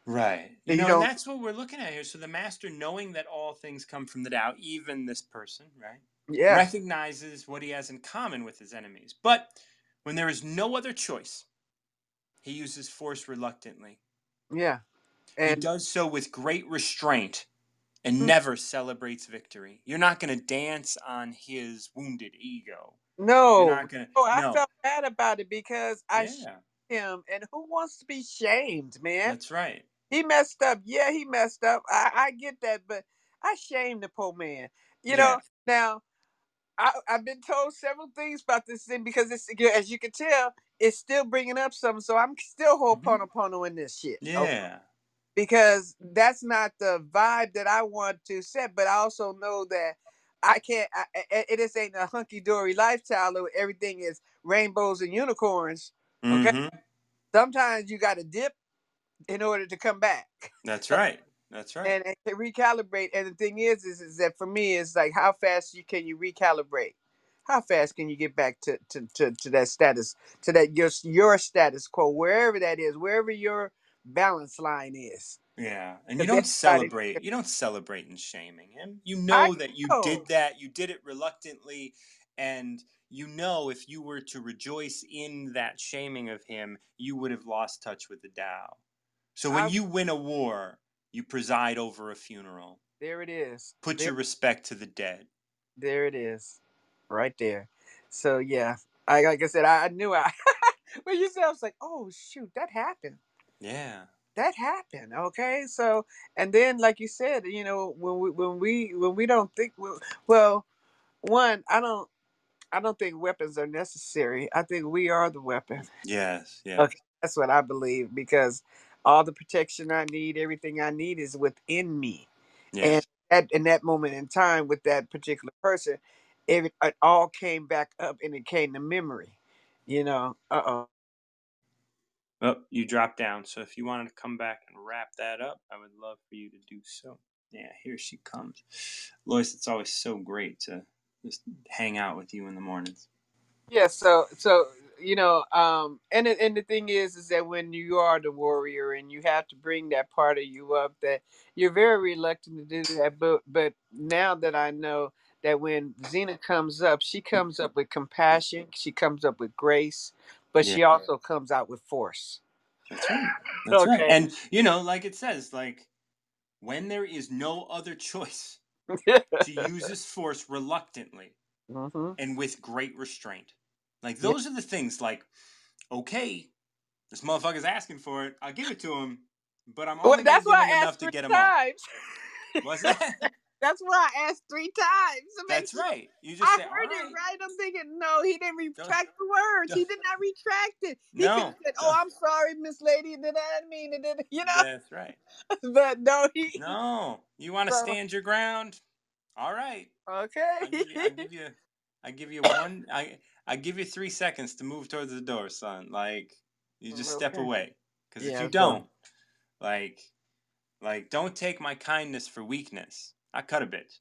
Right. You
you
know, and that's what we're looking at here. So the master, knowing that all things come from the Tao, even this person, right,
Yeah.
recognizes what he has in common with his enemies. But when there is no other choice, he uses force reluctantly.
Yeah.
And He
And
does so with great restraint and
Mhm.
never celebrates victory. You're not going to dance on his wounded ego. You're
no,
to.
no, I
No.
felt bad about it because I
Yeah,
shamed him, and who wants to be shamed, man?
that's right.
He messed up. Yeah, he messed up. I, I get that, but I shamed the poor man. You
Yeah.
know, now I, I've been told several things about this thing because it's as you can tell, it's still bringing up something. So I'm still
Mhm.
ho'oponopono in this shit. okay? Because that's not the vibe that I want to set. But I also know that I can't. I, I- it just ain't a hunky dory lifestyle where everything is rainbows and unicorns. Okay,
hmm
sometimes you got to dip in order to come back
That's right. That's right.
and, and to recalibrate. And the thing is, is, is that for me, it's like how fast you can you recalibrate. How fast can you get back to, to, to, to that status, to that your your status quo, wherever that is, wherever your balance line is.
Yeah, and you don't celebrate. You don't celebrate in shaming him. You
I
know that you
know.
did that. You did it reluctantly, and you know if you were to rejoice in that shaming of him, you would have lost touch with the Tao. So when
I,
you win a war, you preside over a funeral.
there it is.
Put
There,
your respect to the dead.
there it is, right there. So yeah, I like I said, I, I knew I. when you said, I was like, oh shoot, that happened.
Yeah.
That happened. Okay, so and then like you said, you know, when we when we when we don't think well, well one, I don't I don't think weapons are necessary. I think we are the weapon.
Yes. Yes.
Okay, that's what I believe because all the protection I need, everything I need is within me. And at in that moment in time with that particular person, it, it all came back up and it came to memory. You know, uh oh.
Oh, you dropped down. So if you wanted to come back and wrap that up, I would love for you to do so. Yeah, here she comes. Loyce, it's always so great to just hang out with you in the mornings.
Yeah, so so you know, um, and and the thing is, is that when you are the warrior and you have to bring that part of you up, that you're very reluctant to do that. But but now that I know that when Xena comes up, she comes up with compassion, she comes up with grace, but
Yeah,
she also comes out with force.
that's right. That's right. And, you know, like it says, like, when there is no other choice to use this force reluctantly
hmm
and with great restraint. Like,
Yeah.
those are the things, like, okay, this motherfucker's asking for it. I'll give it to him, but I'm
Well,
only to
that's
give him enough to get him
times.
What's that?
That's why I asked three times
That's right. You just
I
all
heard it
right.
right. I'm thinking, no, he didn't retract the words. He did not retract it. He
no.
said, "Oh, I'm sorry, Miss Lady. I Did I mean it? Did you know?"
That's right.
But no, he.
No. You want to
So
stand your ground? All right.
Okay.
give you. I give you. I give you one. I I give you three seconds to move towards the door, son. Like you just step away. Because if you don't, like, like don't take my kindness for weakness. I cut a bitch.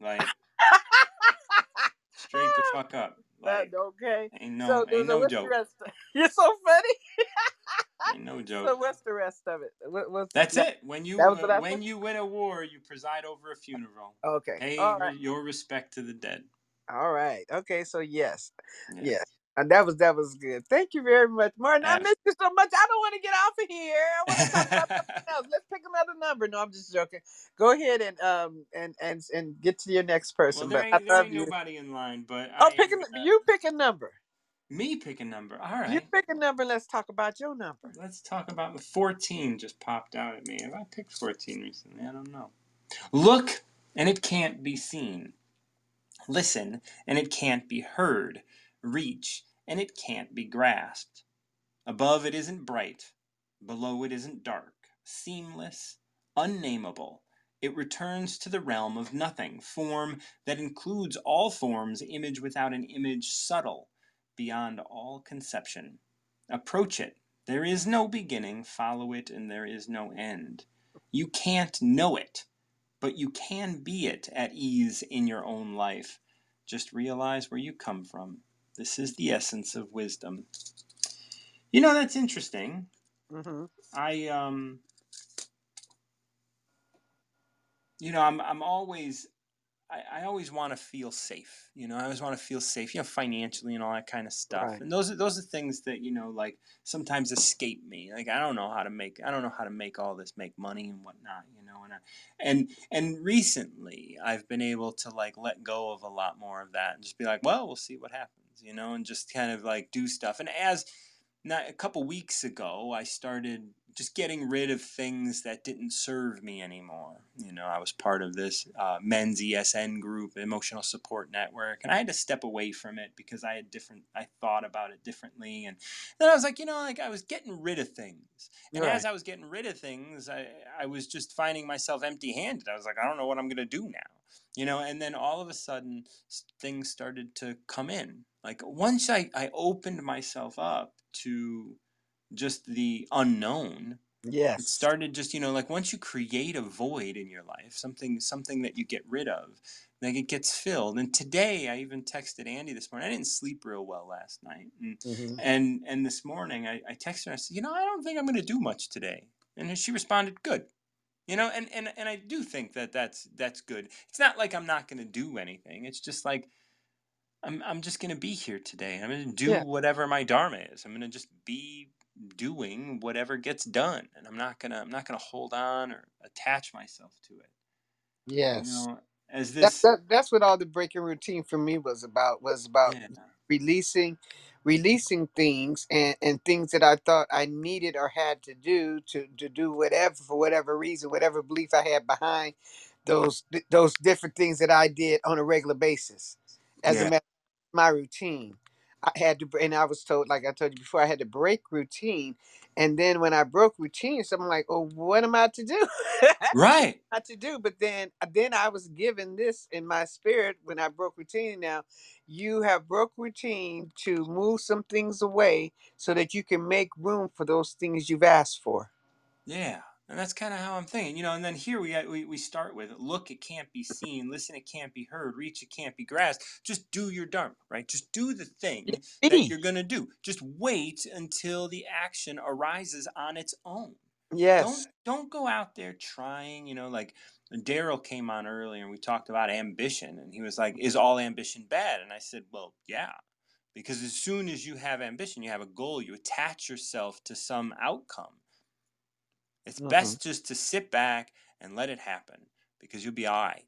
Like straight the fuck up.
That
Like
okay.
ain't no
so
ain't no joke.
rest? You're so funny.
Ain't no joke.
So what's the rest of it? What, what's
That's
that?
it. When you
That
uh, when you win a war, you preside over a funeral.
Okay.
Pay
right.
your respect to the dead.
All right. Okay. So yes,
Yes.
yes. And that was that was good. Thank you very much, Martin. I miss you so much. I don't want to get off of here. I want to talk about something else. Let's pick another number. No, I'm just joking. Go ahead and um and and and get to your next
well,
person.
there
But I
ain't there
love
ain't
you.
nobody in line, but
Oh,
I
pick
am
a
gonna
you pick a number.
me pick a number. All right.
You pick a number. Let's talk about your number.
Let's talk about the 14 just popped out at me. Have I picked 14 recently? I don't know. Look, and it can't be seen. Listen, and it can't be heard. Reach, and it can't be grasped. Above it isn't bright. Below it isn't dark. Seamless, unnameable. It returns to the realm of nothing, form that includes all forms, image without an image, subtle, beyond all conception. Approach it. There is no beginning, follow it, and there is no end. You can't know it, but you can be it at ease in your own life. Just realize where you come from. This is the essence of wisdom. You know, that's interesting.
hmm
I um you know, I'm I'm always I, I always want to feel safe. You know, I always want to feel safe, you know, financially and all that kind of stuff.
Right.
And those are those are things that, you know, like sometimes escape me. Like I don't know how to make I don't know how to make all this make money and whatnot, you know, and I, and and recently I've been able to like let go of a lot more of that and just be like, well, we'll see what happens, you know, and just kind of like do stuff. And as not a couple weeks ago, I started just getting rid of things that didn't serve me anymore. You know, I was part of this uh, men's ESN group, emotional support network, and I had to step away from it because I had different, I thought about it differently. And then I was like, you know, like I was getting rid of things. And
Right.
as I was getting rid of things, I, I was just finding myself empty handed. I was like, I don't know what I'm going to do now. You know, and then all of a sudden things started to come in. Like once I, I opened myself up to just the unknown, it
Yes.
started just you know like once you create a void in your life something something that you get rid of like it gets filled. And today i even texted andy this morning. I didn't sleep real well last night. And
Mhm.
and, and this morning I, I texted her i said you know i don't think i'm going to do much today. And she responded good. You know and, and and i do think that that's that's good. It's not like i'm not going to do anything. It's just like i'm, I'm just going to be here today i'm going to do
Yeah.
whatever my dharma is i'm going to just be doing whatever gets done and i'm not going to i'm not to hold on or attach myself to it you
Yes.
know as this
that that's what all the breaking routine for me was about. Was about
yeah
releasing releasing things and, and things that I thought I needed or had to do to, to do whatever for whatever reason, whatever belief I had behind those those different things that I did on a regular basis. As a
yeah
matter my routine. I had to, and I was told, like I told you before, I had to break routine. And then when I broke routine, so I'm like, oh, what am I to do?
right
Not to do. But then, uh, then I was given this in my spirit when I broke routine. Now, you have broke routine to move some things away so that you can make room for those things you've asked for.
Yeah, and that's kind of how I'm thinking, you know. And then here we uh, we we start with look, it can't be seen, listen, it can't be heard, reach, it can't be grasped. Just do your dharma, right? Just do the thing that you're gonna do. Just wait until the action arises on its own.
Yes.
Don't don't go out there trying, you know, like Daryl came on earlier and we talked about ambition, and he was like, "Is all ambition bad?" And I said, "Well, yeah." Because as soon as you have ambition, you have a goal, you attach yourself to some outcome. It's
Mhm.
best just to sit back and let it happen because you'll be all right.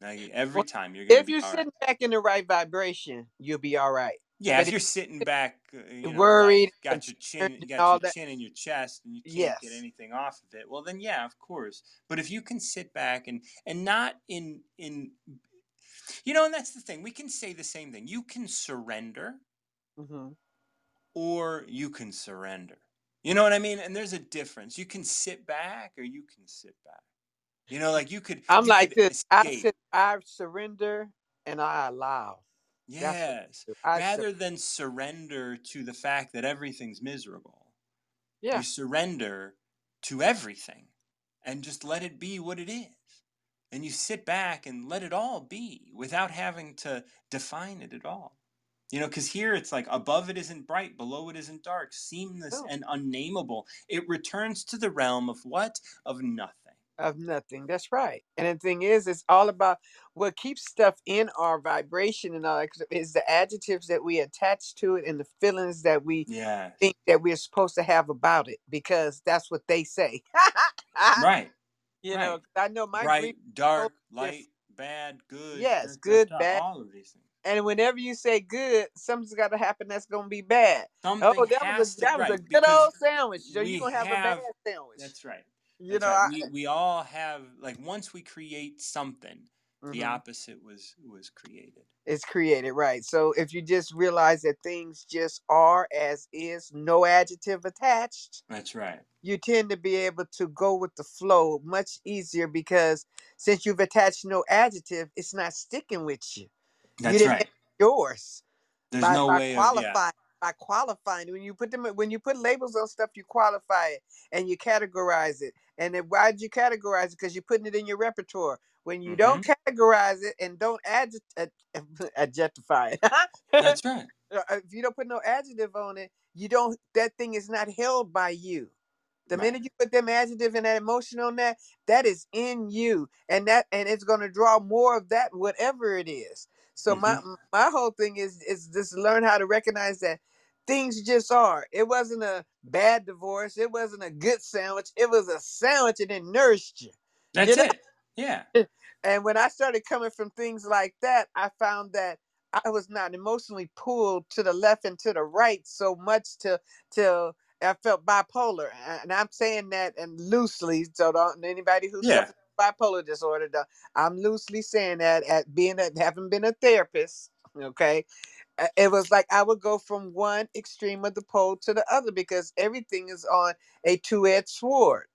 Like every
Well,
time you're
if
be
you're
all right.
sitting back in the right vibration, you'll be all right.
Yeah,
But
if you're sitting back, uh, you know,
worried
like got your chin, you got your
that,
chin in your chest, and you can't get anything off of it. Well, then yeah, of course. But if you can sit back and and not in in, you know, and that's the thing. We can say the same thing. You can surrender,
hmm
or you can surrender. You know what I mean? And there's a difference. You can sit back, or you can sit back. You know, like you could
I'm
you
like
could
this. I said, I surrender and I allow. What I
Yes.
sur-
Rather than surrender to the fact that everything's miserable, you surrender to everything and just let it be what it is. And you sit back and let it all be without having to define it at all. You know, because here it's like above it isn't bright, below it isn't dark, seamless
No,
and unnameable. It returns to the realm of what? Of nothing.
of nothing. That's right. And the thing is, it's all about what keeps stuff in our vibration and all that is the adjectives that we attach to it and the feelings that we
Yes.
think that we're supposed to have about it because that's what they say.
Right.
you
Right.
know, I know my
Bright, dark, light, bad, good,
Yes, good, bad.
all of these things.
And whenever you say good, something's got to happen that's going to be bad. Oh, that was a
to
that was a good old sandwich. So you're gonna have a bad sandwich.
that's right.
You
That's
know,
right.
I,
We we all have like once we create something, the
Mhm.
opposite was was created.
it's created right. So if you just realize that things just are as is, no adjective attached,
That's right.
you tend to be able to go with the flow much easier because since you've attached no adjective, it's not sticking with you. You
That's
didn't
right.
make yours.
There's
by
no
by
way of yeah.
qualifying by qualifying when you put them when you put labels on stuff you qualify it and you categorize it and then why did you categorize it because you're putting it in your repertoire when you don't
Mm-hmm.
categorize it and don't adject, ad, adjectify it
That's right.
Uh, if you don't put no adjective on it you don't that thing is not held by you The
Right.
minute you put them adjective and that emotion on that, that is in you, and that and it's going to draw more of that, whatever it is. So my
hmm
my whole thing is is just learn how to recognize that things just are. It wasn't a bad divorce. It wasn't a good sandwich. It was a sandwich and it nourished you.
That's
You know?
it. Yeah.
And when I started coming from things like that, I found that I was not emotionally pulled to the left and to the right so much to till I felt bipolar. And I'm saying that and loosely, so don't anybody who
Yeah.
Bipolar disorder, don't- I'm loosely saying that at being a having been a therapist, okay. uh, It was like I would go from one extreme of the pole to the other because everything is on a two-edged sword.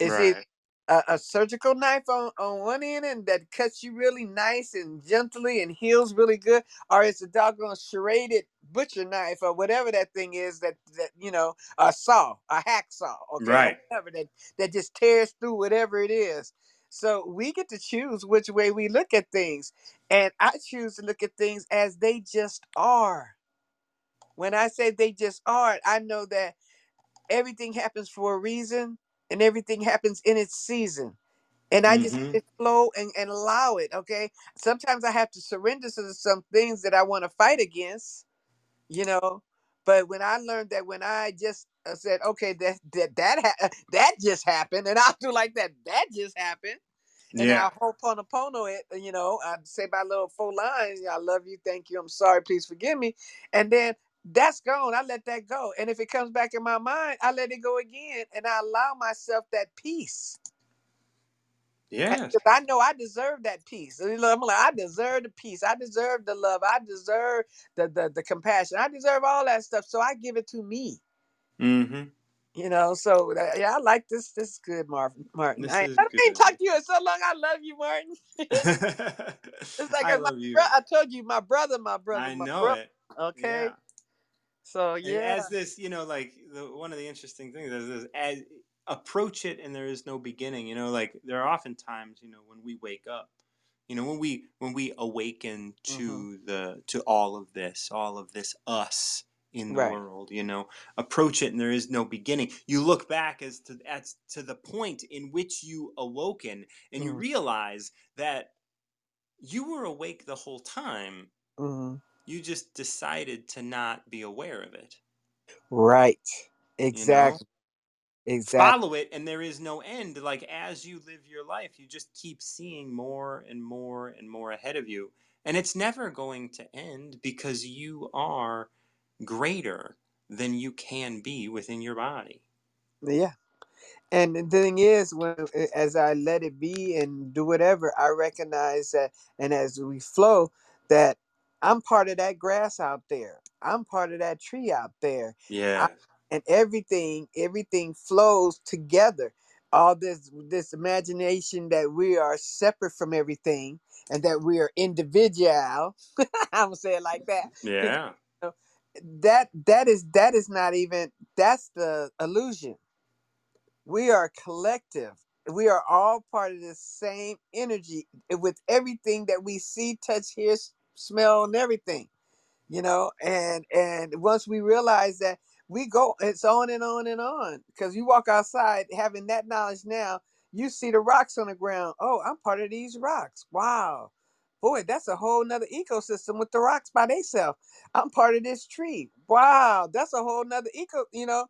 Is
Right.
a, a surgical knife on, on one end and that cuts you really nice and gently and heals really good, or it's a doggone serrated butcher knife or whatever that thing is that that you know a saw, a hacksaw, okay, or
Right.
whatever that that just tears through whatever it is. So we get to choose which way we look at things, and I choose to look at things as they just are. When I say they just are, I know that everything happens for a reason and everything happens in its season and i just
mm-hmm.
let it flow and, and allow it okay? Sometimes i have to surrender to some things that i want to fight against you know? But when i learned that when i just uh, said okay that that that, ha- that just happened and i'll do like that that just happened and
Yeah.
I'll ho'oponopono it, uh, you know, I'd say my little four lines, I love you, thank you, I'm sorry, please forgive me. And then that's gone. I let that go. And if it comes back in my mind, I let it go again and I allow myself that peace. Yeah, I know I deserve that peace. I'm like, I deserve the peace. I deserve the love. I deserve the, the the compassion. I deserve all that stuff. So I give it to me.
Hmm
You know, so uh, yeah, I like this. This is good, Marvin. Martin.
This
I, I ain't
good.
talked to you in so long. I love you, Martin. It's like
I
my
love you.
bro- I told you, my brother, my brother,
I
my
know
brother.
it.
Okay,
Yeah.
so
And
yeah,
as this, you know, like the, one of the interesting things is, is as approach it and there is no beginning. You know, like there are often times, you know, when we wake up, you know, when we when we awaken to
Mm-hmm.
the to all of this, all of this us in the
Right.
world, you know, approach it and there is no beginning. You look back as to as to the point in which you awoken and you
Mhm.
realize that you were awake the whole time.
hmm
You just decided to not be aware of it.
right,
You know?
exactly, exactly.
follow it and there is no end like as you live your life you just keep seeing more and more and more ahead of you and it's never going to end because you are greater than you can be within your body
Yeah. And the thing is, when as I let it be and do whatever, I recognize that, and as we flow, that I'm part of that grass out there. I'm part of that tree out there.
yeah
and everything everything flows together all this this imagination that we are separate from everything and that we are individual i'm gonna say it like that
yeah
that that is that is not even that's the illusion. We are collective. We are all part of the same energy eh, with everything that we see touch hear smell and everything you know? And and once we realize that we go it's on and on and on. Because you walk outside having that knowledge now you see the rocks on the ground. Oh i'm part of these rocks. Wow boy that's a whole nother ecosystem with the rocks by themselves i'm part of this tree wow that's a whole nother eco you know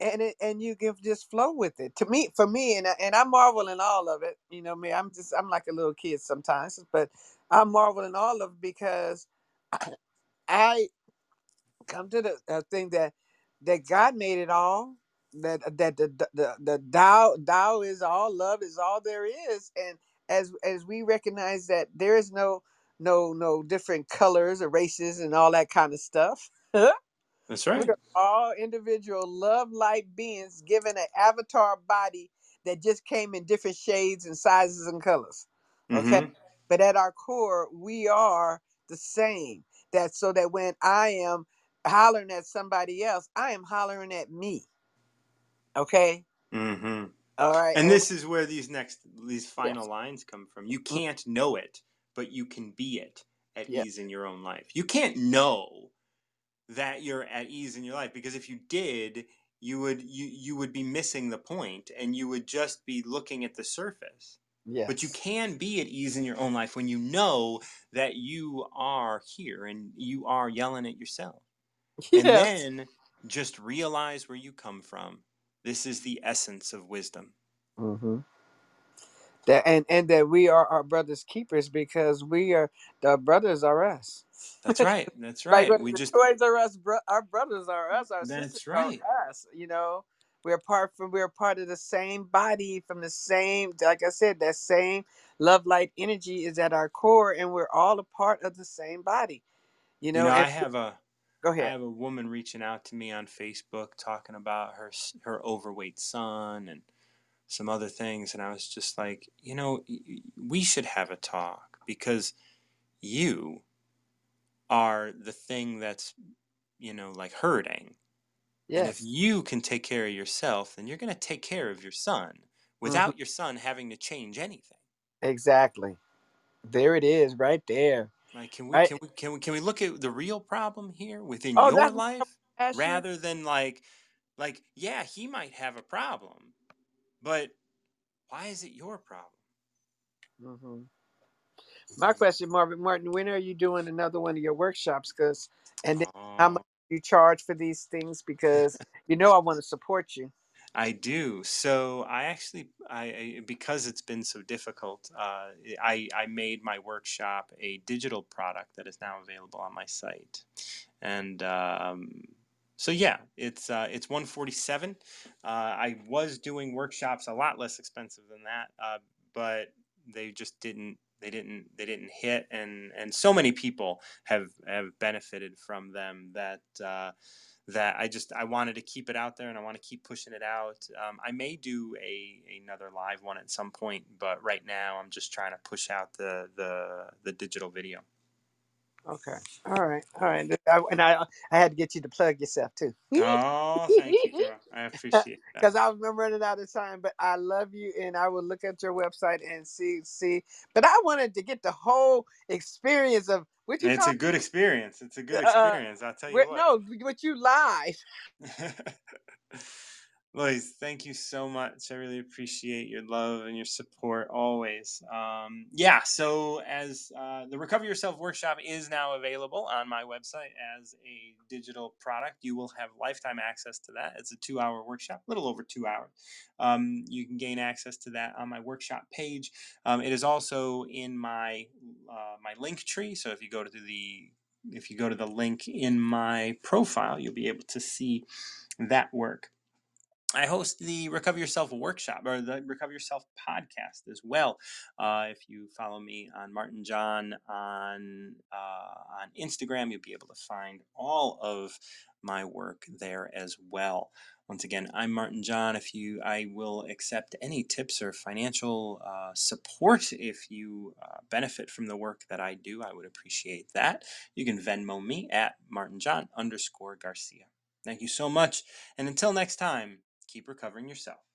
and it and you can just flow with it to me for me and I, and i marvel in all of it you know me i'm just i'm like a little kid sometimes but i marvel in all of it because I come to the uh, thing that that God made it all. That that the the the, the Tao Tao is all, love is all there is, and as as we recognize that there is no no no different colors or races and all that kind of stuff.
that's right.
are all individual love light beings given an avatar body that just came in different shades and sizes and colors. Okay?
Hmm
but at our core we are the same. That so that when i am hollering at somebody else i am hollering at me okay?
Hmm
all right
and this is where these next these
yes.
final lines come from. You can't know it but you can be it at
yeah.
ease in your own life. You can't know that you're at ease in your life because if you did you would you you would be missing the point and you would just be looking at the surface.
Yes.
but you can be at ease in your own life when you know that you are here and you are yelling at yourself. And then just realize where you come from this is the essence of wisdom
hmm That and and that we are our brothers' keepers because we are the brothers are us.
that's right that's right
when
we just
Toys R Us, bro- our brothers are us, our sisters
that's
are
right
us. You know, we're part from we're part of the same body, from the same. Like I said, that same love, light, energy is at our core, and we're all a part of the same body. You
you
know,
know i have a
go ahead.
I have a woman reaching out to me on Facebook talking about her her overweight son and some other things and I was just like, you know, we should have a talk because you are the thing that's, you know, like hurting. And if you can take care of yourself, then you're going to take care of your son without mm-hmm. your son having to change anything.
Exactly. There it is, right there.
Like can we
Right.
can we can we can we look at the real problem here within
Oh,
your
that's what I
life rather than like like yeah, he might have a problem, but why is it your problem?
hmm My question, Marvin Martin, when are you doing another one of your workshops? Because and then how much
Oh,
do you charge for these things? Because you know I want to support you.
I do. So I actually, I, I because it's been so difficult, uh, I I made my workshop a digital product that is now available on my site, and um, so yeah, it's uh, it's 147. Uh, I was doing workshops a lot less expensive than that, uh, but they just didn't they didn't they didn't hit, and and so many people have have benefited from them that. That I just I wanted to keep it out there and I want to keep pushing it out. Um, I may do a another live one at some point, but right now I'm just trying to push out the the the digital video.
Okay. All right. All right. I, and I I had to get you to plug yourself too.
Oh, thank you, girl. I appreciate that.
Because I was running out of time, but I love you, and I will look at your website and see see. But I wanted to get the whole experience of what you
It's
call
a good experience. It's a good
uh,
experience. I'll tell you
where,
what.
no, but you live.
Loyce, thank you so much. I really appreciate your love and your support always. Um, yeah, so as uh, the Recover Yourself workshop is now available on my website as a digital product, you will have lifetime access to that. It's a two hour workshop, a little over two hours. Um, you can gain access to that on my workshop page. Um, it is also in my uh, my Linktree. So if you go to the if you go to the link in my profile, you'll be able to see that work. I host the Recover Yourself workshop or the Recover Yourself podcast as well. Uh, if you follow me on Martin John on uh, on Instagram, you'll be able to find all of my work there as well. Once again, I'm Martin John. If you, I will accept any tips or financial uh, support if you uh, benefit from the work that I do. I would appreciate that. You can Venmo me at Martin John underscore Garcia. Thank you so much, and until next time keep recovering yourself.